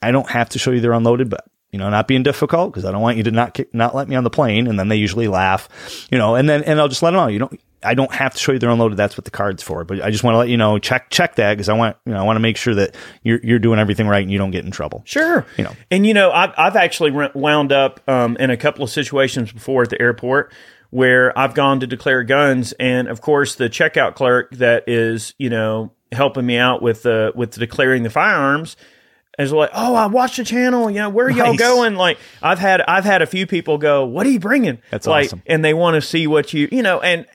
I don't have to show you they're unloaded, but you know, not being difficult because I don't want you to not not let me on the plane. And then they usually laugh, you know, and then and I'll just let them know you don't I don't have to show you they're unloaded. That's what the card's for. But I just want to let you know, check check that because I want you know I want to make sure that you're you're doing everything right and you don't get in trouble. Sure, you know. And you know, I've I've actually wound up um, in a couple of situations before at the airport where I've gone to declare guns, and of course the checkout clerk that is you know helping me out with the with declaring the firearms is like, oh, I watched the channel. You know, where are y'all going? Like, I've had I've had a few people go, what are you bringing? That's like, awesome. And they want to see what you you know, and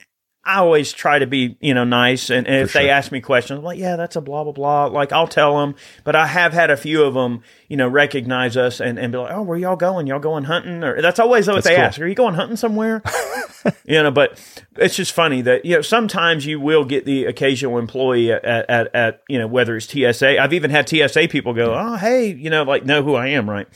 I always try to be you know nice. And, and if they ask me questions, I'm like, yeah, that's a blah blah blah. Like, I'll tell them. But I have had a few of them, you know, recognize us and, and be like, oh, where y'all going? Y'all going hunting? Or that's always what they cool. ask. Are you going hunting somewhere? you know, but it's just funny that you know sometimes you will get the occasional employee at, at, at you know whether it's TSA. I've even had TSA people go, "Oh, hey, you know, like know who I am, right?"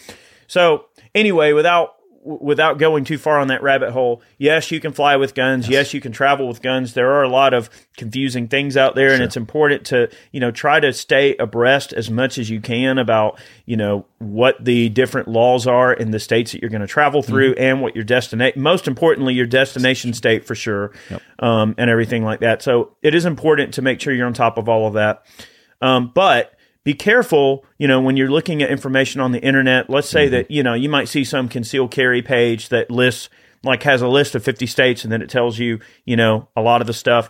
So anyway, without without going too far on that rabbit hole, yes, you can fly with guns. Yes, you can travel with guns. There are a lot of confusing things out there, and it's important to you know try to stay abreast as much as you can about you know what the different laws are in the states that you're going to travel through, and what your destination. Most importantly, your destination state for sure, um, and everything like that. So it is important to make sure you're on top of all of that. Um, but be careful, you know, when you're looking at information on the internet. Let's say that, you know, you might see some concealed carry page that lists, like, has a list of 50 states and then it tells you, you know, a lot of the stuff.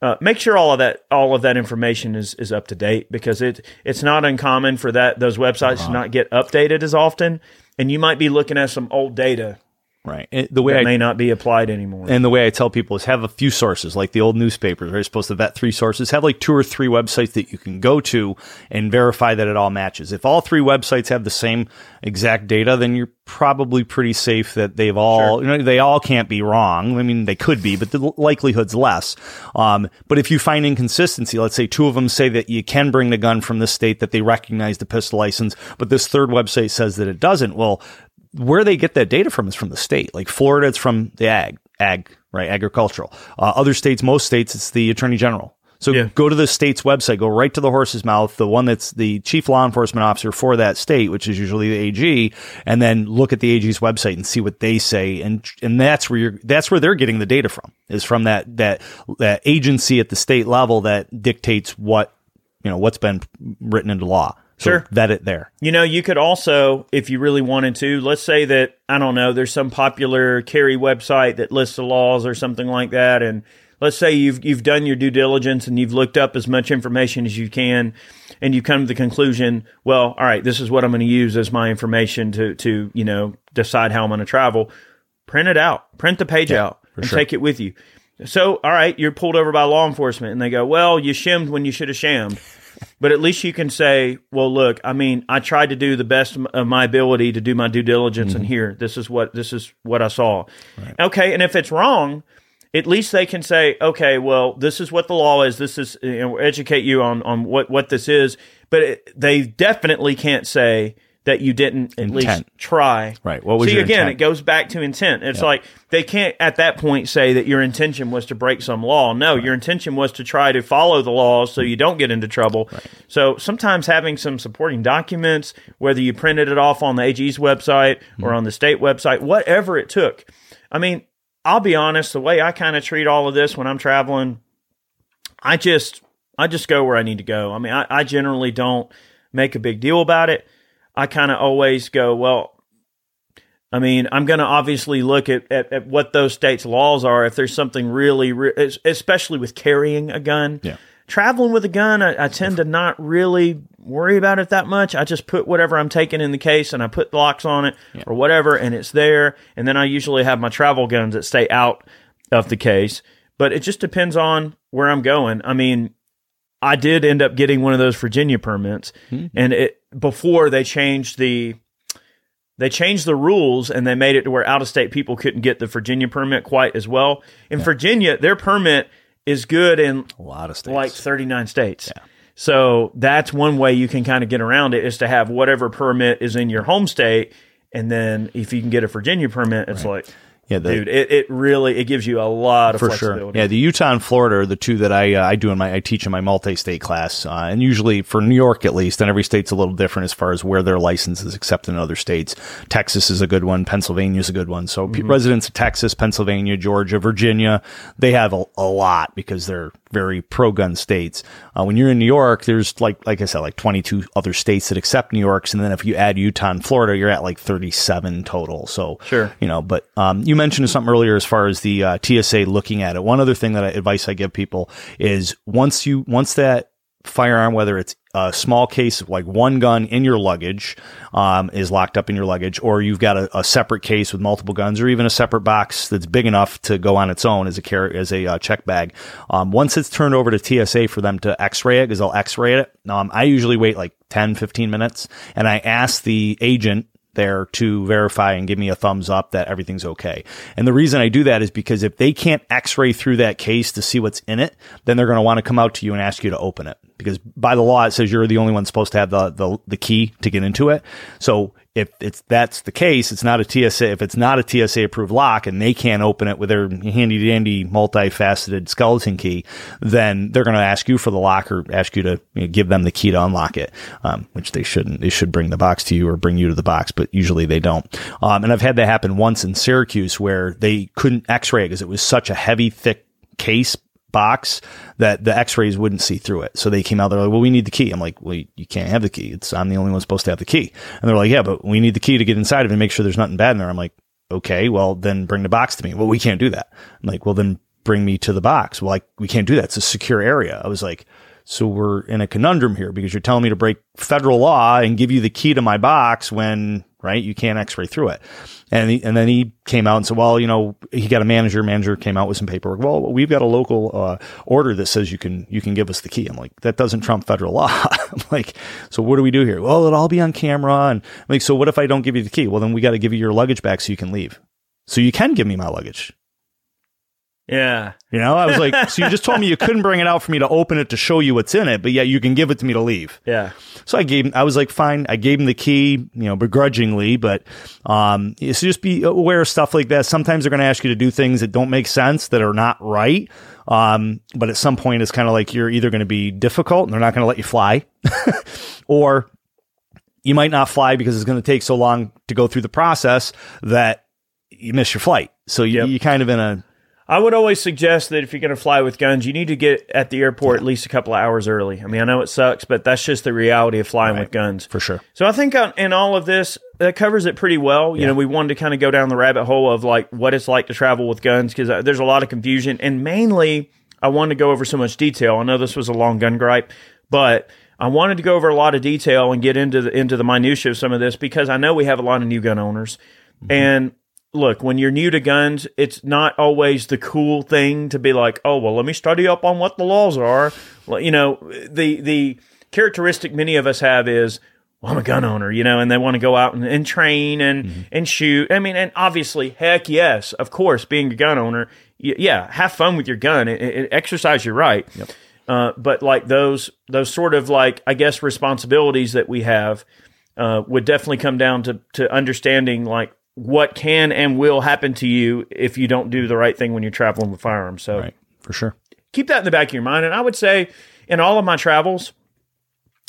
Uh, make sure all of that all of that information is is up to date because it it's not uncommon for that those websites to not get updated as often, and you might be looking at some old data Right. And the way that I may not be applied anymore. And the way I tell people is have a few sources, like the old newspapers, where you're supposed to vet three sources. Have like two or three websites that you can go to and verify that it all matches. If all three websites have the same exact data, then you're probably pretty safe that they've all, you know, they all can't be wrong. I mean, they could be, but the likelihood's less. Um, but if you find inconsistency, let's say two of them say that you can bring the gun from this state, that they recognize the pistol license, but this third website says that it doesn't. Well, where they get that data from is from the state. Like Florida, it's from the ag, ag, right? Agricultural. Uh, other states, most states, it's the attorney general. So Yeah. go to the state's website, go right to the horse's mouth, the one that's the chief law enforcement officer for that state, which is usually the AG, and then look at the AG's website and see what they say. And, and that's where you're, that's where they're getting the data from is from that, that, that agency at the state level that dictates what, you know, what's been written into law. So Sure. vet it there. You know, you could also, if you really wanted to, let's say that, I don't know, there's some popular carry website that lists the laws or something like that. And let's say you've, you've done your due diligence and you've looked up as much information as you can and you come to the conclusion, well, all right, this is what I'm going to use as my information to, to, you know, decide how I'm going to travel. Print it out, print the page out and sure. take it with you. So, all right, you're pulled over by law enforcement and they go, well, you shimmed when you should have shammed. But at least you can say, well, look, I mean, I tried to do the best of my ability to do my due diligence, and mm-hmm. here, this is what this is what I saw. Okay, and if it's wrong, at least they can say, okay, well, this is what the law is. This is you know, educate you on on what what this is. But it, they definitely can't say that you didn't at least try. Right. What was See your again? intent? It goes back to intent. It's like they can't at that point say that your intention was to break some law. No, your intention was to try to follow the laws so you don't get into trouble. So sometimes having some supporting documents, whether you printed it off on the AG's website Hmm. or on the state website, whatever it took. I mean, I'll be honest, the way I kind of treat all of this when I'm traveling, I just I just go where I need to go. I mean, I, I generally don't make a big deal about it. I kind of always go, well, I mean, I'm going to obviously look at, at, at what those states' laws are. If there's something really, re- especially with carrying a gun, Yeah. traveling with a gun, I, I tend to not really worry about it that much. I just put whatever I'm taking in the case and I put locks on it or whatever, and it's there. And then I usually have my travel guns that stay out of the case. But it just depends on where I'm going. I mean, I did end up getting one of those Virginia permits, mm-hmm. and it before they changed the they changed the rules and they made it to where out of state people couldn't get the Virginia permit quite as well. In Virginia, their permit is good in A lot of states. like 39 states. So that's one way you can kind of get around it is to have whatever permit is in your home state. And then if you can get a Virginia permit, it's like, yeah, the, dude, it, it really, it gives you a lot of for sure. flexibility. Yeah, the Utah and Florida are the two that I uh, I do in my I teach in my multi-state class, uh, and usually for New York at least, and every state's a little different as far as where their license is accepted in other states. Texas is a good one, Pennsylvania is a good one. So pe- residents of Texas, Pennsylvania, Georgia, Virginia, they have a, a lot because they're very pro gun states. Uh, when you're in New York, there's like, like I said, like 22 other states that accept New York's. And then if you add Utah and Florida, you're at like 37 total. So, Sure. you know, but, um, you mentioned something earlier as far as the, uh, TSA looking at it. One other thing that I, advice I give people is once you, once that firearm, whether it's a small case, like one gun in your luggage, um, is locked up in your luggage, or you've got a, a, separate case with multiple guns, or even a separate box that's big enough to go on its own as a car- as a uh, check bag. Um, once it's turned over to TSA for them to X-ray it, because they'll X-ray it. Um, I usually wait like 10, 15 minutes, and I ask the agent there to verify and give me a thumbs up that everything's okay. And the reason I do that is because if they can't x-ray through that case to see what's in it, then they're going to want to come out to you and ask you to open it because by the law, it says you're the only one supposed to have the, the, the key to get into it. So if it's that's the case, it's not a TSA. If it's not a TSA approved lock and they can't open it with their handy dandy multifaceted skeleton key, then they're going to ask you for the lock or ask you to you know, give them the key to unlock it, um, which they shouldn't. They should bring the box to you or bring you to the box, but usually they don't. Um, and I've had that happen once in Syracuse where they couldn't X-ray because it was such a heavy, thick case box that the x-rays wouldn't see through it. So they came out, they're like, well, we need the key. I'm like, well, you can't have the key. It's, I'm the only one supposed to have the key. And they're like, yeah, but we need the key to get inside of it and make sure there's nothing bad in there. I'm like, okay, well, then bring the box to me. Well, we can't do that. I'm like, well, then bring me to the box. Well, like, we can't do that. It's a secure area. I was like, so we're in a conundrum here because you're telling me to break federal law and give you the key to my box when right? You can't x-ray through it. And he, and then he came out and said, well, you know, he got a manager, manager came out with some paperwork. Well, we've got a local, uh, order that says you can, you can give us the key. I'm like, that doesn't trump federal law. I'm like, so what do we do here? Well, it'll all be on camera. And I'm like, so what if I don't give you the key? Well, then we got to give you your luggage back so you can leave. So you can give me my luggage. Yeah. You know, I was like, so you just told me you couldn't bring it out for me to open it to show you what's in it, but yet you can give it to me to leave. Yeah. So I gave, him, I was like, fine. I gave him the key, you know, begrudgingly, but, um, so just be aware of stuff like that. Sometimes they're going to ask you to do things that don't make sense, that are not right. Um, but at some point it's kind of like you're either going to be difficult and they're not going to let you fly or you might not fly because it's going to take so long to go through the process that you miss your flight. So you, Yep. you kind of in a, I would always suggest that if you're going to fly with guns, you need to get at the airport at least a couple of hours early. I mean, I know it sucks, but that's just the reality of flying with guns. for sure. So I think uh, in all of this, that covers it pretty well. You know, we wanted to kind of go down the rabbit hole of like what it's like to travel with guns because uh, there's a lot of confusion, and mainly I wanted to go over so much detail. I know this was a long gun gripe, but I wanted to go over a lot of detail and get into the into the minutia of some of this because I know we have a lot of new gun owners, mm-hmm. and look, when you're new to guns, it's not always the cool thing to be like, oh, well, let me study up on what the laws are. You know, the the characteristic many of us have is, well, I'm a gun owner, you know, and they want to go out and, and train and and shoot. I mean, and obviously, heck yes, of course, being a gun owner, y- yeah, have fun with your gun and, and exercise your right. Uh, but like those those sort of like I guess responsibilities that we have uh, would definitely come down to to understanding like what can and will happen to you if you don't do the right thing when you're traveling with firearms. So Right. For sure. keep that in the back of your mind. And I would say in all of my travels,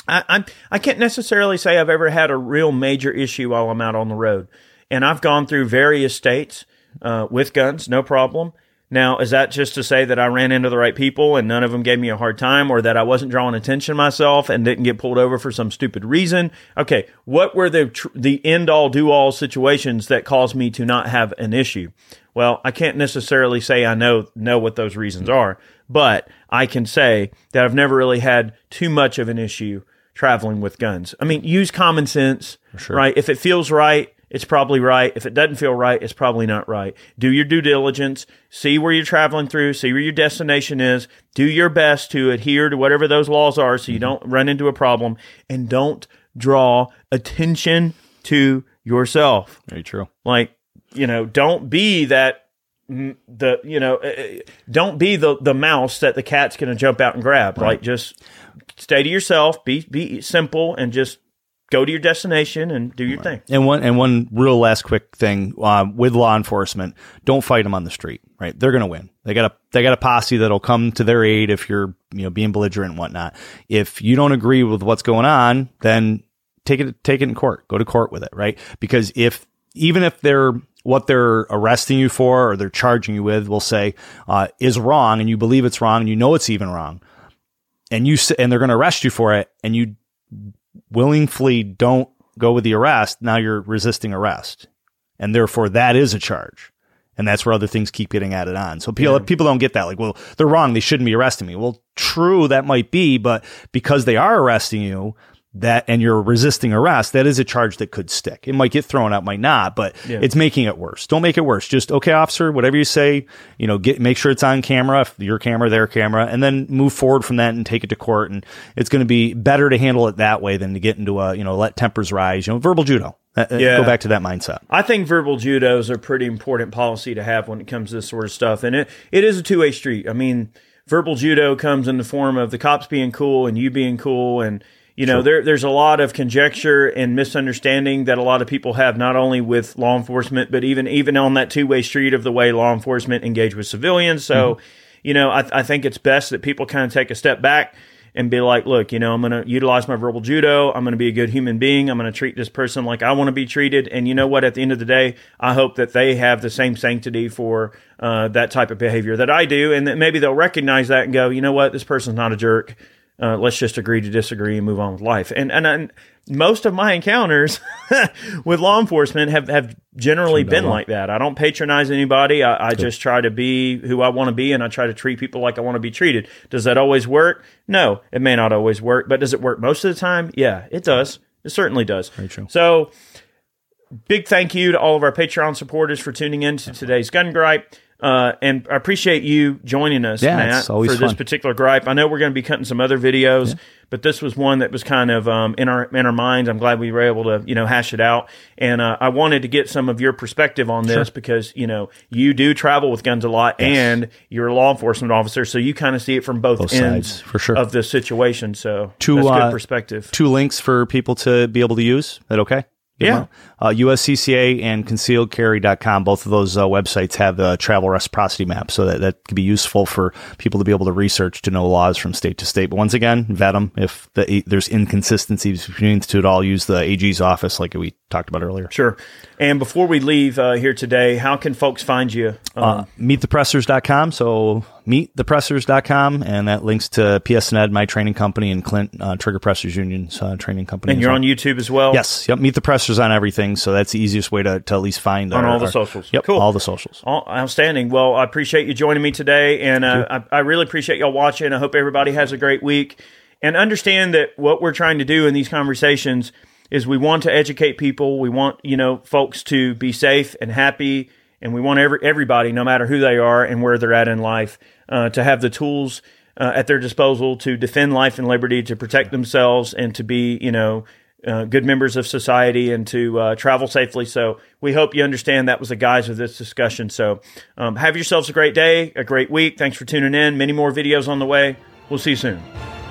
I, I'm I can't necessarily say I've ever had a real major issue while I'm out on the road. And I've gone through various states uh, with guns, no problem. Now, is that just to say that I ran into the right people and none of them gave me a hard time, or that I wasn't drawing attention myself and didn't get pulled over for some stupid reason? Okay, what were the tr- the end all do all situations that caused me to not have an issue? Well, I can't necessarily say I know know what those reasons are, but I can say that I've never really had too much of an issue traveling with guns. I mean, use common sense, right? If it feels right, it's probably right. If it doesn't feel right, it's probably not right. Do your due diligence, see where you're traveling through, see where your destination is, do your best to adhere to whatever those laws are so you don't run into a problem and don't draw attention to yourself. Very true. Like, you know, don't be that the you know, uh, uh, don't be the the mouse that the cat's going to jump out and grab. Like just stay to yourself, be be simple and just go to your destination and do your thing. And one and one real last quick thing um, with law enforcement: don't fight them on the street. Right? They're going to win. They got a they got a posse that'll come to their aid if you're you know being belligerent and whatnot. If you don't agree with what's going on, then take it take it in court. Go to court with it. Right? Because if even if they're what they're arresting you for or they're charging you with will say uh, is wrong, and you believe it's wrong, and you know it's even wrong, and you and they're going to arrest you for it, and you willingly don't go with the arrest, now you're resisting arrest, and therefore that is a charge. And that's where other things keep getting added on. So people, yeah. people don't get that. Like, well, they're wrong. They shouldn't be arresting me. Well, true, that might be, but because they are arresting you, that and you're resisting arrest, that is a charge that could stick. It might get thrown out, might not, but yeah. it's making it worse. Don't make it worse. Just okay, officer, whatever you say, you know, get make sure it's on camera, your camera, their camera, and then move forward from that and take it to court. And it's going to be better to handle it that way than to get into a you know let tempers rise. You know, verbal judo. Uh, uh, yeah. Go back to that mindset. I think verbal judo is a pretty important policy to have when it comes to this sort of stuff, and it it is a two way street. I mean, verbal judo comes in the form of the cops being cool and you being cool and you know, sure. there, there's a lot of conjecture and misunderstanding that a lot of people have, not only with law enforcement, but even even on that two way street of the way law enforcement engage with civilians. So, mm-hmm. you know, I, I think it's best that people kind of take a step back and be like, look, you know, I'm going to utilize my verbal judo. I'm going to be a good human being. I'm going to treat this person like I want to be treated. And you know what? At the end of the day, I hope that they have the same sanctity for uh, that type of behavior that I do, and that maybe they'll recognize that and go, you know what? This person's not a jerk uh, let's just agree to disagree and move on with life. And and, and most of my encounters with law enforcement have have generally been like that. I don't patronize anybody. I, I just try to be who I want to be, and I try to treat people like I want to be treated. Does that always work? No, it may not always work, but does it work most of the time? Yeah, it does. It certainly does. Very true. So. Big thank you to all of our Patreon supporters for tuning in to today's Gun Gripe. Uh, and I appreciate you joining us, yeah, Matt, for fun. this particular gripe. I know we're going to be cutting some other videos, yeah. but this was one that was kind of um, in our in our minds. I'm glad we were able to you know hash it out, and uh, I wanted to get some of your perspective on this sure. because you know you do travel with guns a lot, yes. and you're a law enforcement officer, so you kind of see it from both, both ends sides, for sure of this situation. So two that's good uh, perspective. Two links for people to be able to use. Is that okay? yeah. Uh, USCCA and concealedcarry.com, both of those uh, websites have the travel reciprocity map. So that, that can be useful for people to be able to research to know laws from state to state. But once again, vet them. If the, there's inconsistencies between the two at all, use the AG's office like we talked about earlier. Sure. And before we leave uh, here today, how can folks find you? Um, uh, meetthepressers.com. So meetthepressers.com, and that links to PSNed, my training company, and Clint uh, Trigger Pressers Union's uh, training company. And you're well. on YouTube as well? Yes. Yep. Meet the Pressers on everything. So that's the easiest way to, to at least find on our, all the our, socials. Yep. Cool. All the socials. All, outstanding. Well, I appreciate you joining me today, and uh, I, I really appreciate y'all watching. I hope everybody has a great week. And understand that what we're trying to do in these conversations is we want to educate people. We want, you know, folks to be safe and happy and we want every, everybody, no matter who they are and where they're at in life, uh, to have the tools uh, at their disposal to defend life and liberty, to protect themselves, and to be, you know, uh, good members of society and to uh, travel safely. So we hope you understand that was the guise of this discussion. So um, have yourselves a great day, a great week. Thanks for tuning in. Many more videos on the way. We'll see you soon.